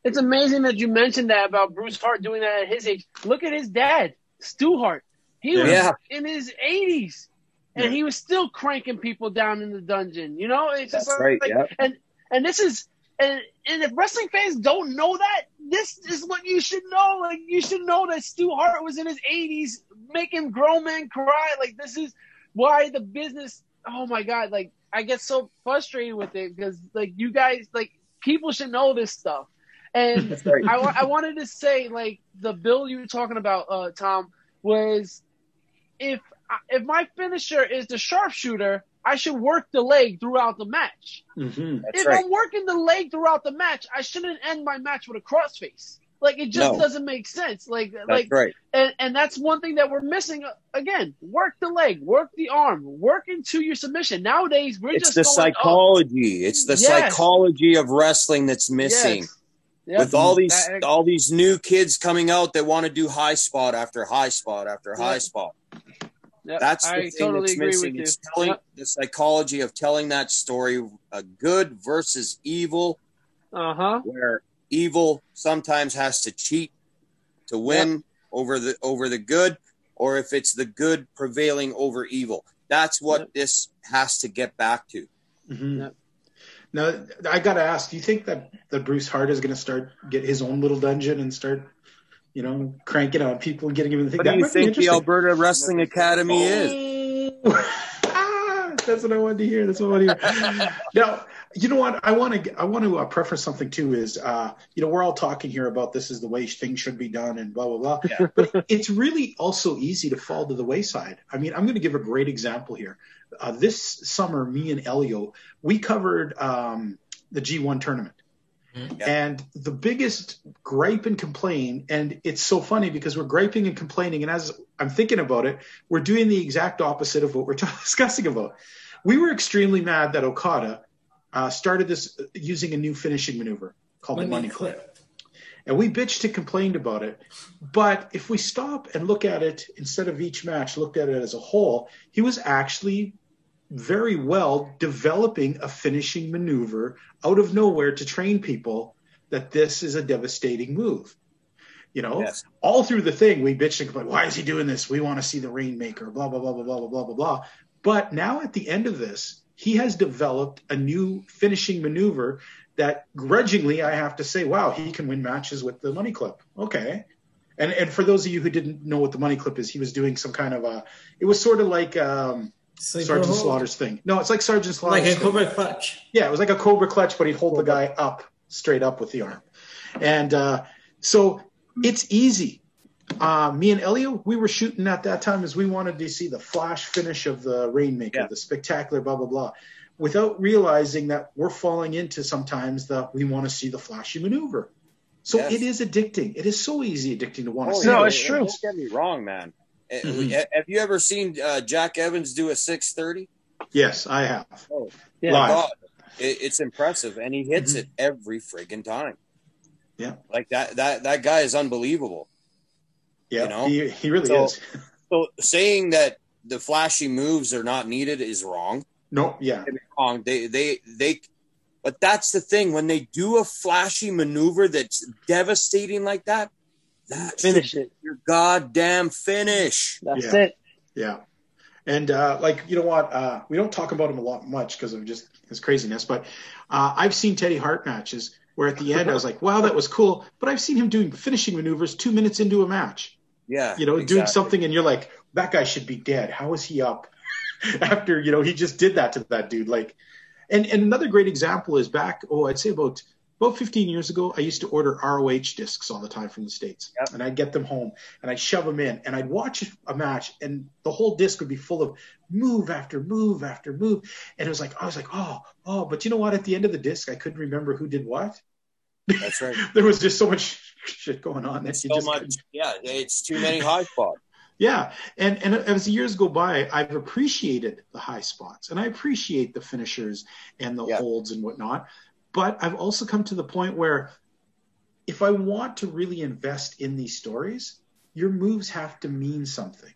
It's amazing that you mentioned that about Bruce Hart doing that at his age. Look at his dad, Stu Hart. He was Yeah. in his 80s, and Yeah. he was still cranking people down in the dungeon. You know, it's just That's like, right, yeah. and and this is and and if wrestling fans don't know that, this is what you should know. Like you should know that Stu Hart was in his 80s making grown men cry. Like this is why the business. Oh my god! Like I get so frustrated with it because like you guys like people should know this stuff. And right. I, I wanted to say like the bill you were talking about, uh, Tom, was if if my finisher is the sharpshooter, I should work the leg throughout the match. hmm if right. I'm working the leg throughout the match, I shouldn't end my match with a crossface. Like it just No. doesn't make sense. Like That's like right. and, and that's one thing that we're missing uh, again. Work the leg, work the arm, work into your submission. Nowadays we're It's just the going up. psychology. It's the Yes. psychology of wrestling that's missing. Yes. Yep. with all these That- all these new kids coming out that want to do high spot after high spot after high Yeah. spot. Yep, That's the I thing totally that's missing. with you. It's telling Yep. the psychology of telling that story, a good versus evil, Uh huh. where evil sometimes has to cheat to win over the over the good, or if it's the good prevailing over evil. That's what Yep. this has to get back to. hmm Yep. Now, I got to ask, do you think that, that Bruce Hart is going to start get his own little dungeon and start, you know, cranking on people and getting him the thing? What do you think the. Alberta Wrestling Academy is? Ah, That's what I wanted to hear. That's what I wanted to hear. now, You know what? I want to I want to uh, preface something too. Is uh, you know we're all talking here about this is the way things should be done and blah blah blah. Yeah. But it's really also easy to fall to the wayside. I mean, I'm going to give a great example here. Uh, this summer, me and Elio, we covered um, the G1 tournament. Yeah. And the biggest gripe and complain, and it's so funny because we're griping and complaining, and as I'm thinking about it, we're doing the exact opposite of what we're discussing about. We were extremely mad that Okada uh, started this using a new finishing maneuver called the money clip. And we bitched and complained about it. But if we stop and look at it instead of each match, looked at it as a whole, he was actually very well developing a finishing maneuver out of nowhere to train people that this is a devastating move. You know, Yes. all through the thing, we bitched and complained, why is he doing this? We want to see the Rainmaker, blah, blah, blah, blah, blah, blah, blah, blah, blah. But now at the end of this, he has developed a new finishing maneuver that grudgingly I have to say, wow, he can win matches with the money clip. Okay. And and for those of you who didn't know what the money clip is, he was doing some kind of a it was sort of like um Sleeper Sergeant. Slaughter's thing. No, it's like Sergeant Slaughter's Like a thing. Cobra clutch. Yeah, it was like a cobra clutch, but he'd hold the guy up straight up with the arm. And uh, so it's easy. Uh, me and Elio, we were shooting at that time as we wanted to see the flash finish of the Rainmaker, Yeah. the spectacular blah blah blah, without realizing that we're falling into sometimes the we want to see the flashy maneuver. So Yes. it is addicting. It is so easy addicting to want to Oh, see. No, it. it's true. Don't get me wrong, man. Uh, Mhm. Have you ever seen uh, Jack Evans do a 630? Yes, I have. Oh, Yeah. Live. God, it, it's impressive, and he hits Mhm. it every friggin' time. Yeah. like that. That that guy is unbelievable. Yeah, You know? he, he really So- is. So saying that the flashy moves are not needed is wrong. No, yeah, Wrong. They they they. But that's the thing when they do a flashy maneuver that's devastating like that. That Finish it. be your goddamn finish. That's Yeah. it. Yeah. And uh, like you know what, uh, we don't talk about him a lot much because of just his craziness. But uh, I've seen Teddy Hart matches where at the end I was like, "Wow, that was cool." But I've seen him doing finishing maneuvers two minutes into a match. Yeah, You know, doing something, and you're like, "That guy should be dead. How is he up?" After you know, he just did that to that dude. Like, and and another great example is back. Oh, I'd say about about 15 years ago, I used to order ROH discs all the time from the states, Yep. and I'd get them home and I'd shove them in, and I'd watch a match, and the whole disc would be full of move after move after move, and it was like I was like, oh, oh, but you know what? At the end of the disc, I couldn't remember who did what. That's right. there was just so much shit going on that you so just much. couldn't- Yeah, it's too many high spots. yeah, and and as the years go by, I've appreciated the high spots, and I appreciate the finishers and the Yeah. holds and whatnot. But I've also come to the point where, if I want to really invest in these stories, your moves have to mean something.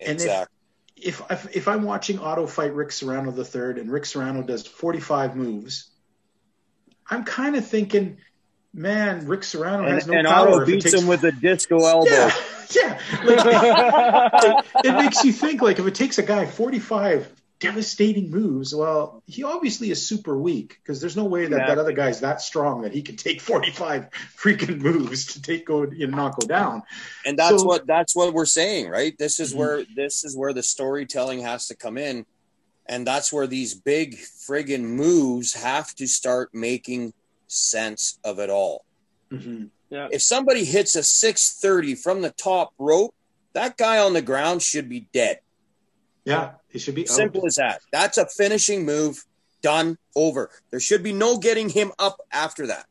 And if- Exactly. If if, if I'm watching Otto fight Rick Serrano the third, and Rick Serrano does 45 moves, I'm kind of thinking, man, Rick Serrano and has no and power. Otto beats takes him with a disco elbow. yeah, yeah. Like, it, it makes you think like if it takes a guy 45 devastating moves, well, he obviously is super weak because there's no way that that Exactly. other guy's that strong that he can take 45 freaking moves to take go you know, not go down. and that's So- what that's what we're saying right this is Mhm. where this is where the storytelling has to come in and that's where these big friggin moves have to start making sense of it all Mhm. if somebody hits a 630 from the top rope that guy on the ground should be dead Yeah, he should be out. simple as that that's a finishing move done over there should be no getting him up after that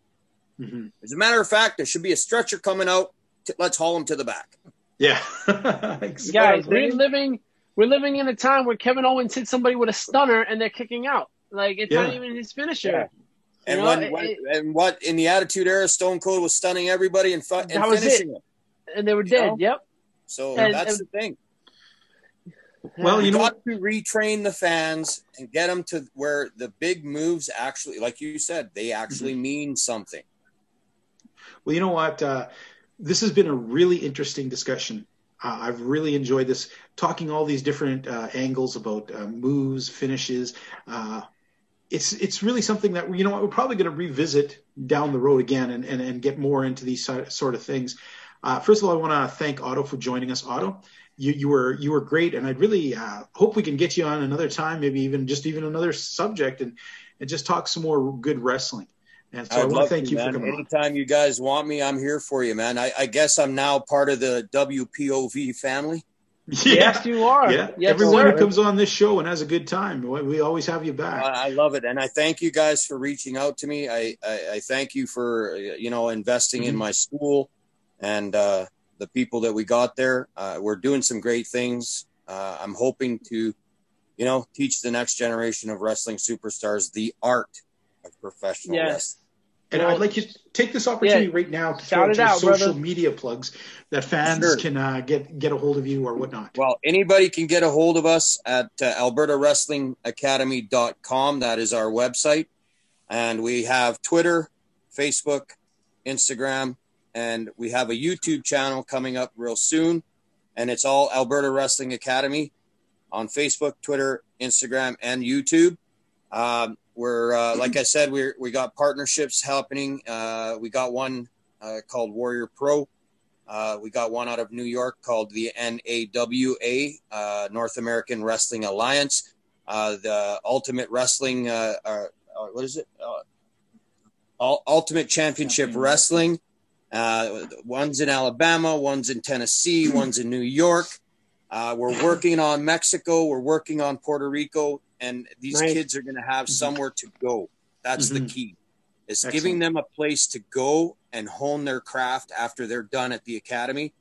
Mhm. as a matter of fact there should be a stretcher coming out T- let's haul him to the back Yeah, Guys, we're living we're living in a time where Kevin Owens hit somebody with a stunner and they're kicking out. Like it's not even his finisher. Yeah. And You know, when, it- when and what in the Attitude Era, Stone Cold was stunning everybody and, fu- and That was finishing them. And they were You dead. know? Yep. So And- that's and- the thing. Well, you You know, got to retrain the fans and get them to where the big moves actually, like you said, they actually Mm-hmm. mean something. Well, you know what? Uh, this has been a really interesting discussion. Uh, I've really enjoyed this, talking all these different uh, angles about uh, moves, finishes. Uh, it's it's really something that you know what, we're probably going to revisit down the road again and, and, and get more into these sort of things. Uh, first of all, I want to thank Otto for joining us. Otto, you, you were you were great, and I'd really uh, hope we can get you on another time, maybe even just even another subject, and and just talk some more good wrestling. And so I I'd want to thank you man. for coming on. Anytime you guys want me, I'm here for you, man. I, I guess I'm now part of the WPOV family. Yes, you are. Yeah, Yes, everyone sir. who comes on this show and has a good time, we we always have you back. I, I love it, and I thank you guys for reaching out to me. I I, I thank you for you know investing in Mhm. my school and uh, the people that we got there. Uh, we're doing some great things. Uh, I'm hoping to, you know, teach the next generation of wrestling superstars the art of professional Yes. wrestling. And Well, I'd like you to take this opportunity right now to shout throw out it your out, social brother. media plugs that fans Sure. can uh, get get a hold of you or whatnot. Well, anybody can get a hold of us at uh, albertawrestlingacademy.com. That is our website. And we have Twitter, Facebook, Instagram, and we have a YouTube channel coming up real soon. And it's all Alberta Wrestling Academy on Facebook, Twitter, Instagram, and YouTube. Um, we're, uh, like I said, we're, we got partnerships happening. Uh, we got one uh, called Warrior Pro. Uh, we got one out of New York called the NAWA, uh, North American Wrestling Alliance. Uh, the Ultimate Wrestling, uh, uh, uh, what is it? Uh, Ultimate Championship Wrestling. Uh, one's in Alabama, one's in Tennessee, one's in New York. Uh, we're working on Mexico, we're working on Puerto Rico, and these kids are going to have somewhere to go. That's the Mhm. key. Is Excellent. giving them a place to go and hone their craft after they're done at the academy.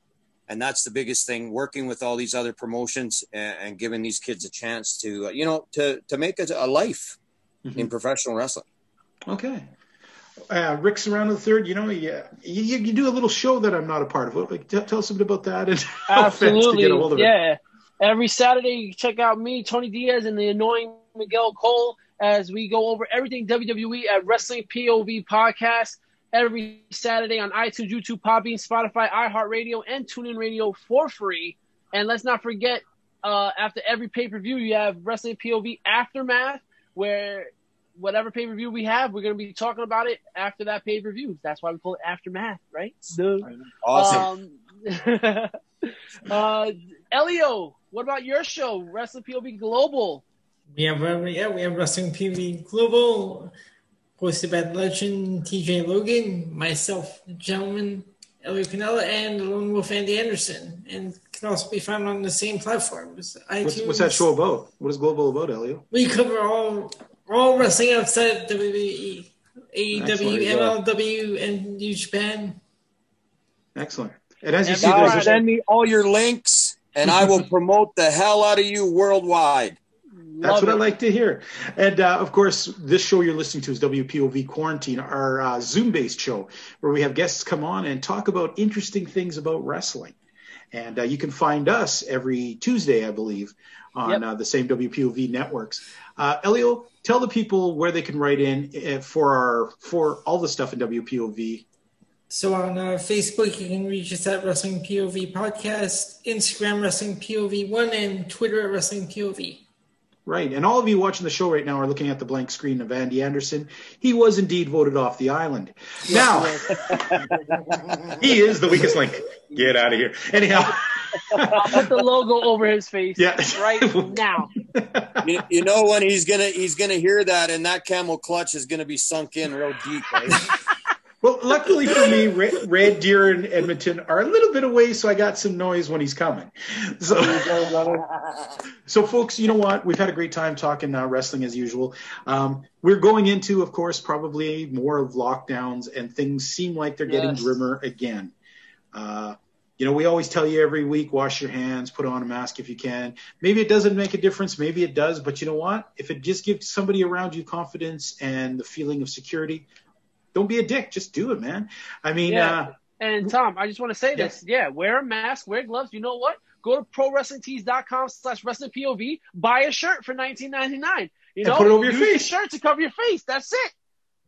And that's the biggest thing, working with all these other promotions and, and giving these kids a chance to, uh, you know, to, to make a, a life Mhm. in professional wrestling. Okay. Uh, Rick Serrano the third, you know, you, you, you do a little show that I'm not a part of. Like, tell, tell us a bit about that and Absolutely. get a hold of it. Yeah. Every Saturday, you check out me, Tony Diaz, and the annoying Miguel Cole as we go over everything WWE at Wrestling POV Podcast every Saturday on iTunes, YouTube, Podbean, Spotify, iHeartRadio, and TuneIn Radio for free. And let's not forget, uh, after every pay per view, you have Wrestling POV Aftermath, where whatever pay per view we have, we're going to be talking about it after that pay per view. That's why we call it Aftermath, right? Duh. Awesome. Um, uh, Elio, what about your show, Wrestling POV Global? We have uh, yeah, we have Wrestling PV Global, hosted by the legend TJ Logan, myself, gentleman Elio Canella, and Lone Wolf Andy Anderson, and can also be found on the same platforms. What's, what's that show about? What is Global about, Elio? We cover all all wrestling outside of WWE, AEW, Excellent. MLW, and New Japan. Excellent. And as you And see, Guys, there's a, send me all your links and I will promote the hell out of you worldwide. That's Love what I like to hear. And uh, of course, this show you're listening to is WPOV Quarantine, our uh, Zoom based show, where we have guests come on and talk about interesting things about wrestling. And uh, you can find us every Tuesday, I believe, on Yep. uh, the same WPOV networks. Uh, Elio, tell the people where they can write in uh, for our for all the stuff in WPOV. So on uh, Facebook, you can reach us at Wrestling POV Podcast, Instagram Wrestling POV One, and Twitter at Wrestling POV. Right. And all of you watching the show right now are looking at the blank screen of Andy Anderson. He was indeed voted off the island. Now, he is the weakest link. Get out of here. Anyhow. I'll put the logo over his face Yeah. right now. You, you know when he's gonna he's gonna hear that and that camel clutch is gonna be sunk in real deep. Right? Well, luckily for me, Red, Red Deer and Edmonton are a little bit away, so I got some noise when he's coming. So, so folks, you know what? We've had a great time talking uh, wrestling as usual. Um, we're going into, of course, probably more of lockdowns, and things seem like they're getting Yes. grimmer again. Uh, you know, we always tell you every week, wash your hands, put on a mask if you can. Maybe it doesn't make a difference, maybe it does, but you know what? If it just gives somebody around you confidence and the feeling of security, don't be a dick. Just do it, man. I mean, Yeah. uh, And Tom, I just want to say this. Yeah, wear a mask, wear gloves. You know what? Go to prowrestlingtees.com slash wrestling POV, buy a shirt for nineteen ninety nine. You And know, put it over your face. shirt to cover your face. That's it.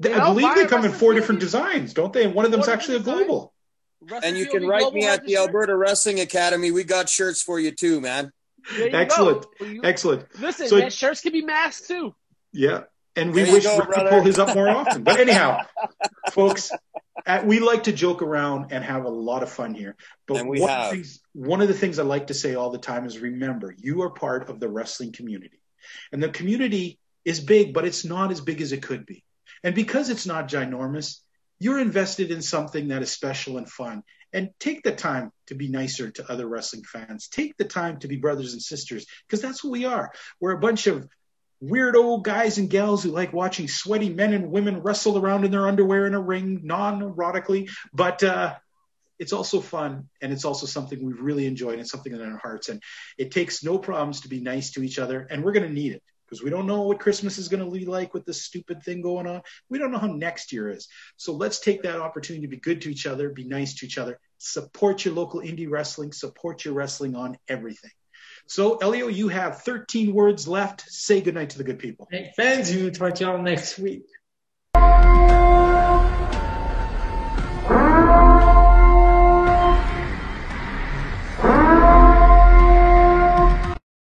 th- You I believe they come in four TV. different designs, don't they? And one of them's Four actually a global. Wrestling And you can write me at the shirt. Alberta Wrestling Academy. We got shirts for you too, man. You Excellent. go. You- Excellent. Listen, So- man, shirts can be masks too. Yeah. And we There wish go, Rick could pull his up more often. But anyhow, folks, uh, we like to joke around and have a lot of fun here. But And we one, have. Of things, one of the things I like to say all the time is remember, you are part of the wrestling community. And the community is big, but it's not as big as it could be. And because it's not ginormous, you're invested in something that is special and fun. And take the time to be nicer to other wrestling fans. Take the time to be brothers and sisters, because that's what we are. We're a bunch of weird old guys and gals who like watching sweaty men and women wrestle around in their underwear in a ring, non erotically. But uh, it's also fun and it's also something we've really enjoy and something in our hearts. And it takes no problems to be nice to each other. And we're going to need it because we don't know what Christmas is going to be like with this stupid thing going on. We don't know how next year is. So let's take that opportunity to be good to each other, be nice to each other, support your local indie wrestling, support your wrestling on everything. So, Elio, you have 13 words left. Say goodnight to the good people. Hey, fans, will talk to y'all next week.